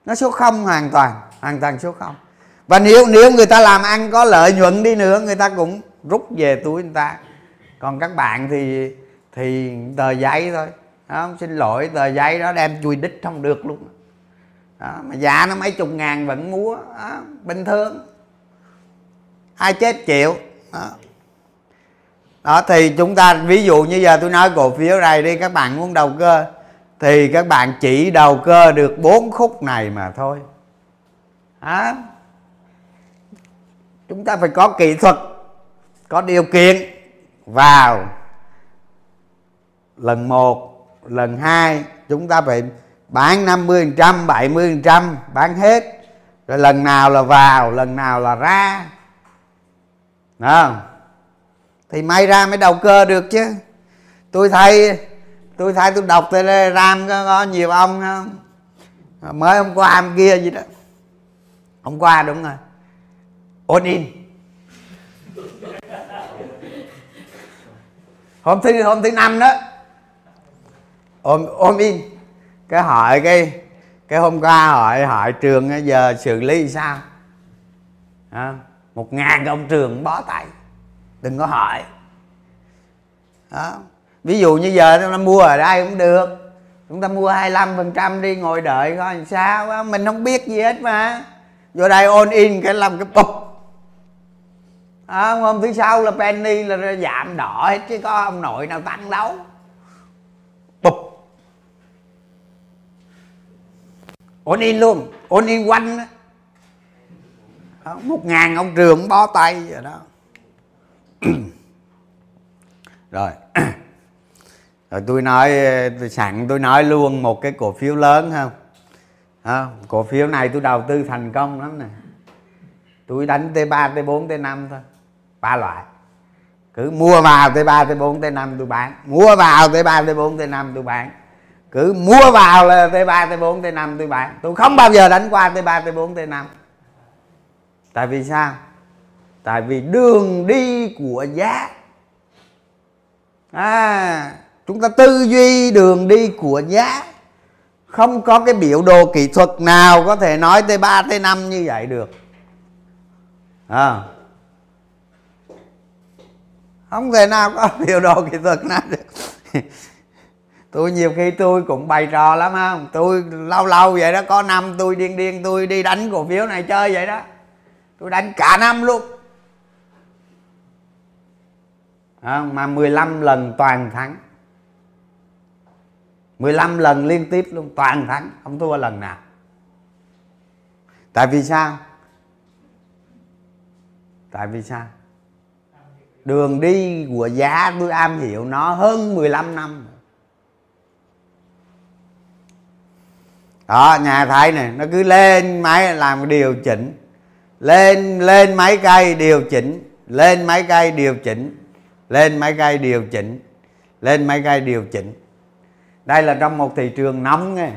Nó số không hoàn toàn hoàn toàn số không. Và nếu nếu người ta làm ăn có lợi nhuận đi nữa, người ta cũng rút về túi người ta. Còn các bạn thì thì tờ giấy thôi. Đó, xin lỗi tờ giấy đó đem chui đích không được luôn. Đó, mà giá nó mấy chục ngàn vẫn múa đó, bình thường. Ai chết chịu. Đó. đó thì chúng ta ví dụ như giờ tôi nói cổ phiếu này đi các bạn muốn đầu cơ thì các bạn chỉ đầu cơ được bốn khúc này mà thôi. Đó. chúng ta phải có kỹ thuật có điều kiện. Vào. Lần một lần hai chúng ta phải bán 50 trăm 70 trăm bán hết. Rồi lần nào là vào lần nào là ra. Đó thì may ra mới đầu cơ được chứ. Tôi thấy tôi thấy tôi đọc telegram có, có nhiều ông không? Mới hôm qua hôm kia gì đó. Hôm qua đúng rồi. Ôn in. [laughs] hôm thứ hôm thứ năm đó ôm ôm in. Cái hỏi cái cái hôm qua hỏi hỏi trường giờ xử lý sao? À, một ngàn ông trường bó tay. Đừng có hỏi. Đó. ví dụ như giờ chúng ta mua ở đây cũng được. Chúng ta mua 25 phần trăm đi ngồi đợi coi làm sao đó. mình không biết gì hết mà. Vô đây ôn in cái làm cái bụp à, hôm thứ sau là penny là giảm đỏ hết chứ có ông nội nào tăng đâu. Bụp. Ôn in luôn. Ôn in quanh đó. một ngàn ông trường bó tay [clears throat] rồi đó. [clears throat] Rồi. Rồi tôi nói tôi sẵn tôi nói luôn một cái cổ phiếu lớn không? À, cổ phiếu này tôi đầu tư thành công lắm nè. Tôi đánh t 3 t 4 t 5 thôi ba loại. Cứ mua vào tới 3 tới 4 tới 5 tôi bán. Mua vào tới 3 tới 4 tới 5 tôi bán. Cứ mua vào là tới 3 tới 4 tới 5 tôi bán. Tôi không bao giờ đánh qua tới 3 tới 4 tới 5 tại vì sao? Tại vì đường đi của giá. À chúng ta tư duy đường đi của giá. Không có cái biểu đồ kỹ thuật nào có thể nói tới 3 tới 5 như vậy được. À, không thể nào có [laughs] biểu đồ kỹ thuật nào được. [laughs] Tôi nhiều khi tôi cũng bày trò lắm không tôi lâu lâu vậy đó có năm tôi điên điên tôi đi đánh cổ phiếu này chơi vậy đó. Tôi đánh cả năm luôn. À, mà 15 lần toàn thắng. 15 lần liên tiếp luôn toàn thắng không thua lần nào. Tại vì sao? Tại vì sao? Đường đi của giá tôi am hiểu nó hơn 15 năm. Đó, nhà thấy này, nó cứ lên máy làm điều chỉnh. Lên lên mấy cây điều chỉnh. Lên mấy cây điều chỉnh. Lên mấy cây điều chỉnh. Lên mấy cây điều chỉnh. Đây là trong một thị trường nóng nghe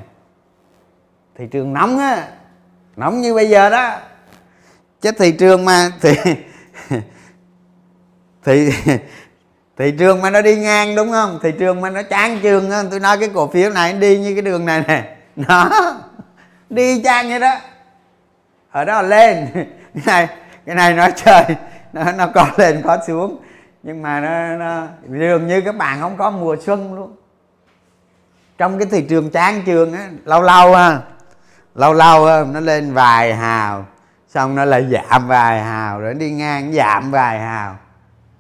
thị trường nóng á. Nóng như bây giờ đó. Chứ thị trường mà thì thì [laughs] thị trường mà nó đi ngang đúng không? Thị trường mà nó chán trường á tôi nói cái cổ phiếu này đi như cái đường này nè. [laughs] Nó đi chang vậy đó. Ở đó lên. [laughs] Cái này cái này nó trời, nó nó có lên có xuống. Nhưng mà nó, nó dường như các bạn không có mùa xuân luôn. Trong cái thị trường chán trường á lâu lâu ha. Lâu lâu nó lên vài hào xong nó lại giảm vài hào rồi đi ngang giảm vài hào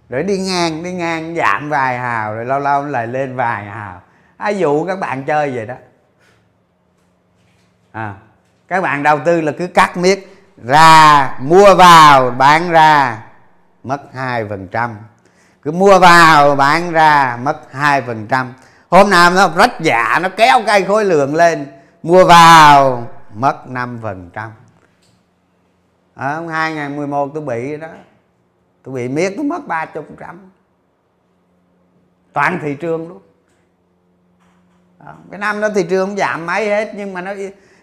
rồi đi ngang đi ngang giảm vài hào rồi lâu lâu lại lên vài hào. Ai dụ các bạn chơi vậy đó. À, các bạn đầu tư là cứ cắt miết ra mua vào bán ra mất hai phần trăm. Cứ mua vào bán ra mất hai phần trăm. Hôm nào nó rách dạ nó kéo cây khối lượng lên mua vào mất 5 phần trăm. Ờ, Ở 2011 tôi bị đó tôi bị miết, tôi mất ba chục trăm. Toàn thị trường luôn. Đó. cái năm đó thị trường không giảm mấy hết, nhưng mà nó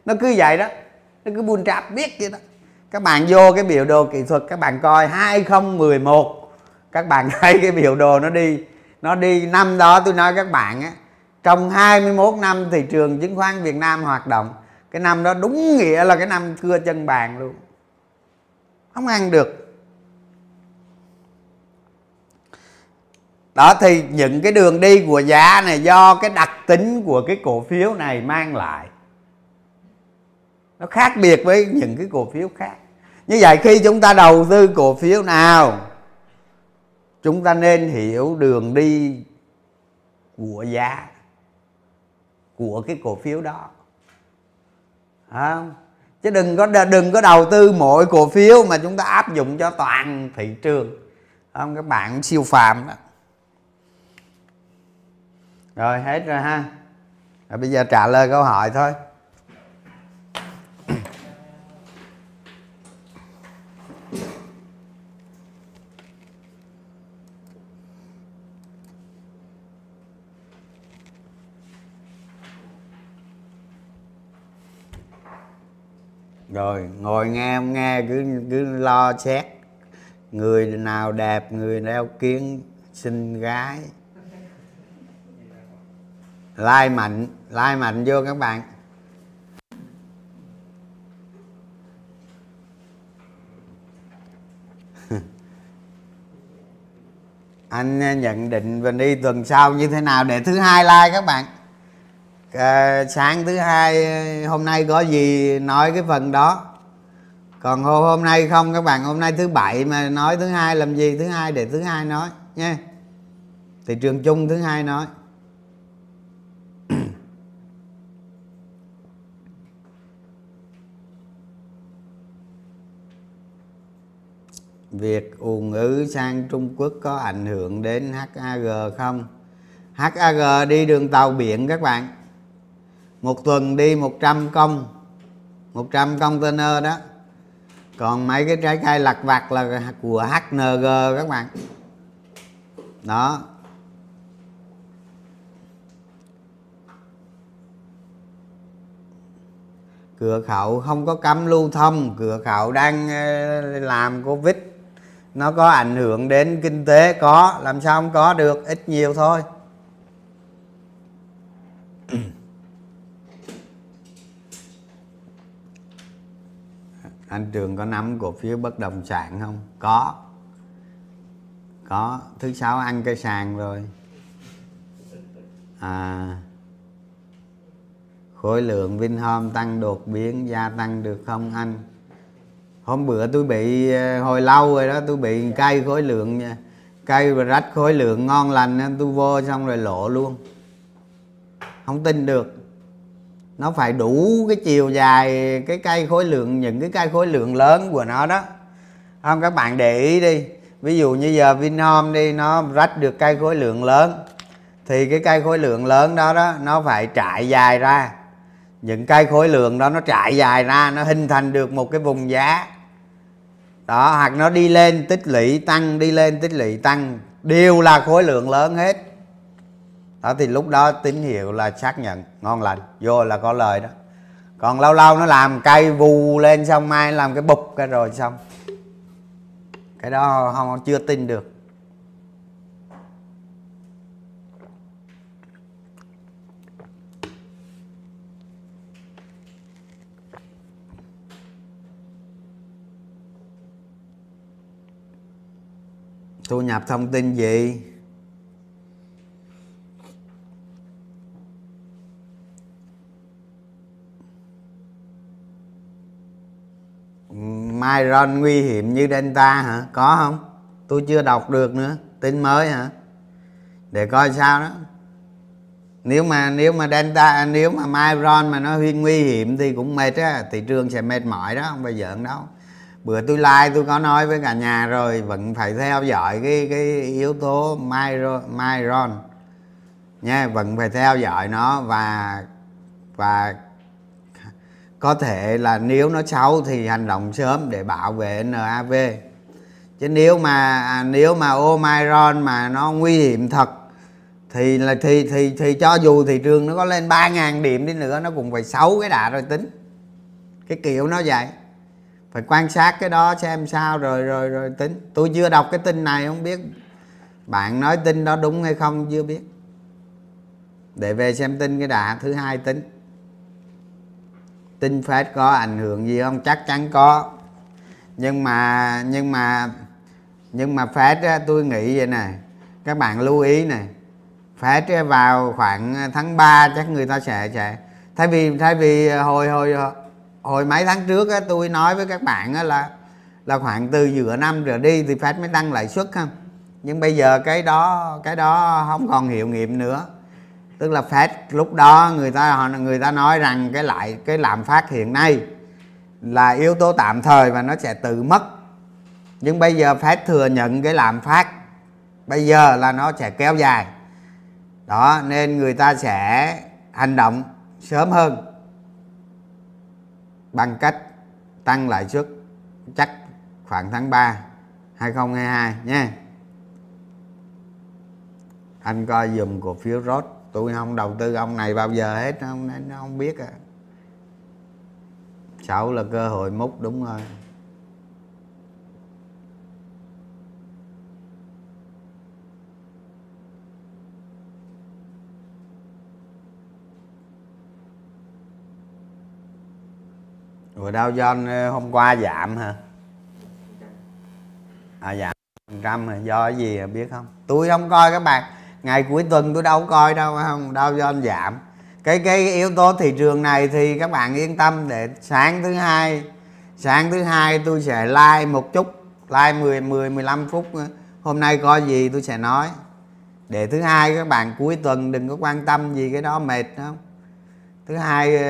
nó cứ vậy đó. Nó cứ buôn trap biết vậy đó. Các bạn vô cái biểu đồ kỹ thuật, các bạn coi 2011 các bạn [laughs] thấy cái biểu đồ nó đi nó đi năm đó tôi nói các bạn á, trong 21 năm thị trường chứng khoán Việt Nam hoạt động, cái năm đó đúng nghĩa là cái năm cưa chân bàn luôn. Không ăn được. Đó thì những cái đường đi của giá này do cái đặc tính của cái cổ phiếu này mang lại. Nó khác biệt với những cái cổ phiếu khác. Như vậy khi chúng ta đầu tư cổ phiếu nào chúng ta nên hiểu đường đi của giá của cái cổ phiếu đó. À, chứ đừng có đừng có đầu tư mỗi cổ phiếu mà chúng ta áp dụng cho toàn thị trường. Không các bạn siêu phàm đó rồi, hết rồi ha. Rồi, bây giờ trả lời câu hỏi thôi. Rồi, ngồi nghe không nghe, cứ cứ lo xét. Người nào đẹp, người nào kiến xinh gái like mạnh like mạnh vô các bạn. [laughs] Anh ờ, nhận định và đi tuần sau như thế nào để thứ hai like các bạn? À, sáng thứ hai ờ, hôm nay có gì nói cái phần đó? Còn hôm hôm nay không các bạn? Hôm nay thứ bảy mà nói thứ hai làm gì? Thứ hai để thứ hai nói nha. Thị trường chung thứ hai nói. Việc ùn ứ sang Trung Quốc có ảnh hưởng đến HAG không? HAG đi đường tàu biển các bạn. Một tuần đi 100 công 100 container đó. Còn mấy cái trái cây lặt vặt là của HNG các bạn. Đó. Cửa khẩu không có cấm lưu thông, cửa khẩu đang ờ, làm covid nó có ảnh hưởng đến kinh tế, có. Làm sao không có được? Ít nhiều thôi. [clears throat] Anh trường có nắm cổ phiếu bất động sản không? Có. Có. Thứ sáu ăn cây sàn rồi. À. Khối lượng Vinhome tăng đột biến, gia tăng được không anh? Hôm bữa tôi bị ờ, hồi lâu rồi đó, tôi bị cây khối lượng nha. Cây và rách khối lượng ngon lành nên tôi vô xong rồi lộ luôn. Không tin được. Nó phải đủ cái chiều dài cái cây khối lượng, những cái cây khối lượng lớn của nó đó. Không, các bạn để ý đi. Ví dụ như giờ Vinhome đi, nó rách được cây khối lượng lớn, thì cái cây khối lượng lớn đó đó, nó phải trải dài ra. Những cây khối lượng đó nó trải dài ra, nó hình thành được một cái vùng giá đó, hoặc nó đi lên tích lũy tăng, đi lên tích lũy tăng. Đều là khối lượng lớn hết. Đó, thì lúc đó tín hiệu là xác nhận, ngon lành, vô là có lời đó. Còn lâu lâu nó làm cây vù lên xong, mai làm cái bục cái rồi xong. Cái đó không, chưa tin được. Thu nhập thông tin gì? Myron nguy hiểm như Delta hả? Có không? Tôi chưa đọc được nữa. Tin mới hả? Để coi sao đó. Nếu mà nếu mà Delta, nếu mà Myron mà nó nguy hiểm thì cũng mệt á. Thị trường sẽ mệt mỏi đó, không bao giờ đâu bữa tôi like tôi có nói với cả nhà rồi vẫn phải theo dõi cái cái yếu tố Myron, Myron. Nha vẫn phải theo dõi nó và và có thể là nếu nó xấu thì hành động sớm để bảo vệ NAV chứ nếu mà à, nếu mà Omicron mà nó nguy hiểm thật thì là thì thì thì cho dù thị trường nó có lên 3.000 điểm đi nữa nó cũng phải xấu cái đà rồi tính. Cái kiểu nó vậy phải quan sát cái đó xem sao. Rồi rồi rồi, tính. Tôi chưa đọc cái tin này, không biết bạn nói tin đó đúng hay không, chưa biết. Để về xem tin cái đà thứ hai, tính. Tin phép có ảnh hưởng gì không? Chắc chắn có. Nhưng mà nhưng mà nhưng mà phép tôi nghĩ vậy này các bạn lưu ý này phép vào khoảng tháng 3 chắc người ta sẽ sẽ. Thay vì thay vì hồi hồi hồi mấy tháng trước á, tôi nói với các bạn á, là là khoảng từ giữa năm rồi đi thì Fed mới tăng lãi suất không nhưng bây giờ cái đó cái đó không còn hiệu nghiệm nữa. Tức là Fed lúc đó người ta họ người ta nói rằng cái lại cái lạm phát hiện nay là yếu tố tạm thời và nó sẽ tự mất. Nhưng bây giờ Fed thừa nhận cái lạm phát bây giờ là nó sẽ kéo dài. Đó nên người ta sẽ hành động sớm hơn bằng cách tăng lãi suất chắc khoảng tháng 3 2022 nha anh coi dùm cổ phiếu rốt tôi không đầu tư ông này bao giờ hết không nên nó không biết à. Sáu là cơ hội múc, đúng rồi. Rồi Dow Jones hôm qua giảm hả? À giảm trăm do cái gì à, biết không? Tôi không coi các bạn. Ngày cuối tuần tôi đâu coi đâu không? Dow Jones giảm. Cái cái yếu tố thị trường này thì các bạn yên tâm để sáng thứ hai, sáng thứ hai tôi sẽ like một chút, like 10 10 15 phút hôm nay coi gì tôi sẽ nói. Để thứ hai các bạn cuối tuần đừng có quan tâm gì cái đó mệt không? Thứ hai ờ,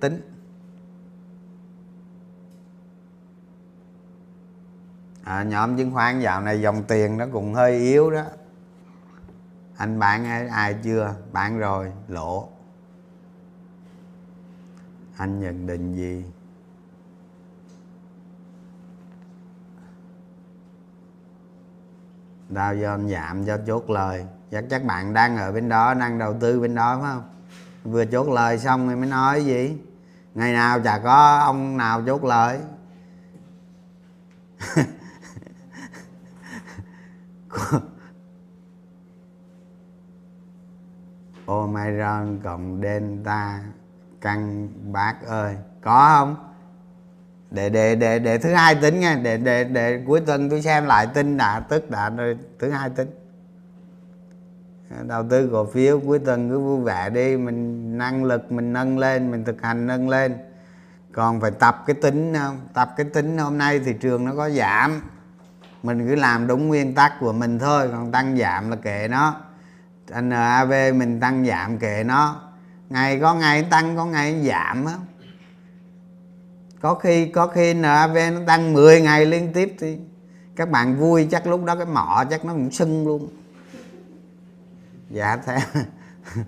tính. À, nhóm chứng khoán dạo này dòng tiền nó cũng hơi yếu đó. Anh bạn ai, ai chưa? Bán rồi lỗ. Anh nhận định gì? Dow Jones giảm cho chốt lời. Chắc chắc bạn đang ở bên đó đang đầu tư bên đó phải không? Vừa chốt lời xong thì mới nói gì? Ngày nào chả có ông nào chốt lời. [laughs] Omicron cộng Delta căng bác ơi. Có không? Để để để để thứ hai tính nha. Để để để cuối tuần tôi xem lại tin đã, tức đã, rồi thứ hai tính. Đầu tư cổ phiếu, cuối tuần cứ vui vẻ đi. Mình năng lực mình nâng lên, mình thực hành nâng lên. Còn phải tập cái tính, không? Tập cái tính hôm nay thị trường nó có giảm mình cứ làm đúng nguyên tắc của mình thôi còn tăng giảm là kệ nó. NAV mình tăng giảm kệ nó. Ngày có ngày tăng có ngày giảm á. Có khi có khi NAV nó tăng 10 ngày liên tiếp thì các bạn vui chắc lúc đó cái mỏ chắc nó cũng sưng luôn. Dạ thép [laughs]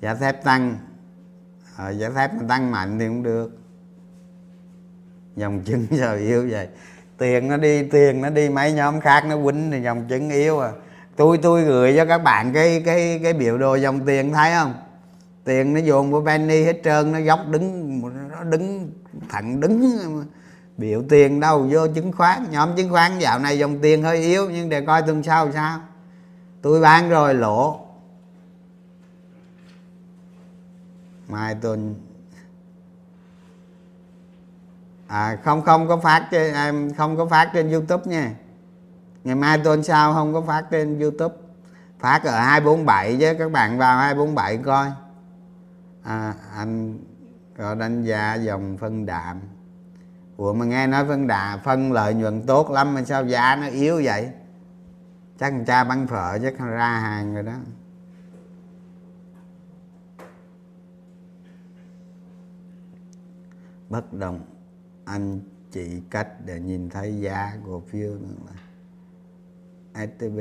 dạ thép tăng. Ờ, dạ thép mà tăng mạnh thì cũng được dòng chứng [laughs] sao yếu vậy? Tiền nó đi, tiền nó đi, mấy nhóm khác nó quýnh thì dòng chứng yếu à. Tôi tôi gửi cho các bạn cái cái cái biểu đồ dòng tiền thấy không? Tiền nó dồn của penny hết trơn, nó dốc đứng, nó đứng thẳng đứng. Biểu tiền đâu, vô chứng khoán. Nhóm chứng khoán dạo này dòng tiền hơi yếu, nhưng để coi tuần sau sao. Tôi bán rồi, lỗ. Mai tuần à, không không có phát trên em không có phát trên youtube nha. Ngày mai tuần sau không có phát trên youtube? Phát ở 247 chứ các bạn vào 247 coi. À, anh có đánh giá dòng phân đạm. Ủa mà nghe nói phân đạm phân lợi nhuận tốt lắm mà sao giá nó yếu vậy? Chắc người cha bán phở chắc ra hàng rồi đó. Bất động anh chỉ cách để nhìn thấy giá cổ phiếu là STB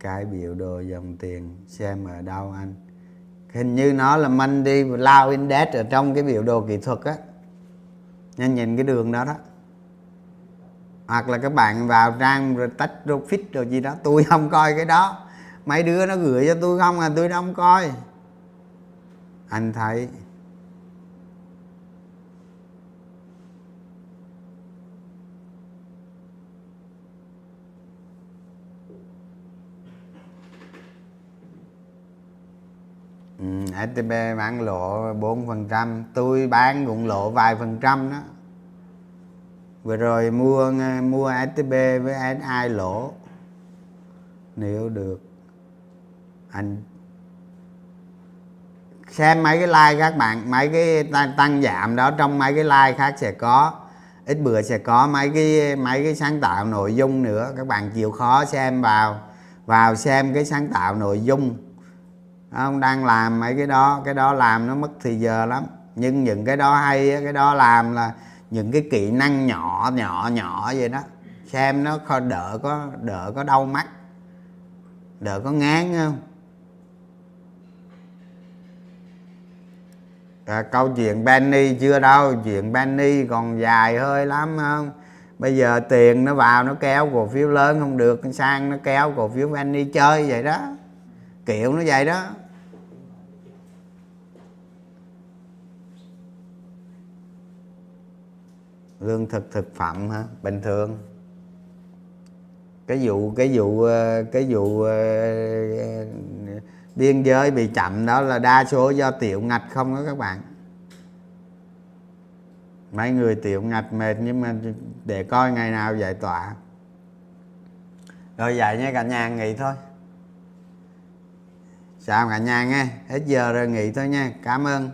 cái biểu đồ dòng tiền xem ở đâu anh? Hình như nó là Monday lao Index ở trong cái biểu đồ kỹ thuật á. Nhanh nhìn cái đường đó đó hoặc là các bạn vào trang rồi tách profit rồi gì đó. Tôi không coi cái đó. Mấy đứa nó gửi cho tôi không à? Tôi không coi. Anh thấy. Ừ, STB bán lộ 4% tôi bán cũng lộ vài phần trăm đó vừa rồi mua mua STB với SI lỗ. Nếu được anh xem mấy cái like các bạn mấy cái tăng, tăng giảm đó trong mấy cái like khác sẽ có. Ít bữa sẽ có mấy cái mấy cái sáng tạo nội dung nữa. Các bạn chịu khó xem vào vào xem cái sáng tạo nội dung. Ông đang làm mấy cái đó cái đó làm nó mất thì giờ lắm. Nhưng những cái đó hay cái đó làm là những cái kỹ năng nhỏ nhỏ nhỏ vậy đó. Xem nó đỡ có đỡ có đau mắt đỡ có ngán không? À, câu chuyện Benny chưa đâu chuyện Benny còn dài hơi lắm không? Bây giờ tiền nó vào nó kéo cổ phiếu lớn không được sang nó kéo cổ phiếu Benny chơi vậy đó. Kiểu nó vậy đó. Lương thực thực phẩm hả? Bình thường. Cái vụ cái vụ ờ, cái vụ ờ, ờ, biên giới bị chậm đó là đa số do tiểu ngạch không đó các bạn. Mấy người tiểu ngạch mệt nhưng mà để coi ngày nào giải tỏa. Rồi vậy nha, cả nhà nghỉ thôi. Chào cả nhà nghe. Hết giờ rồi nghỉ thôi nha. Cảm ơn.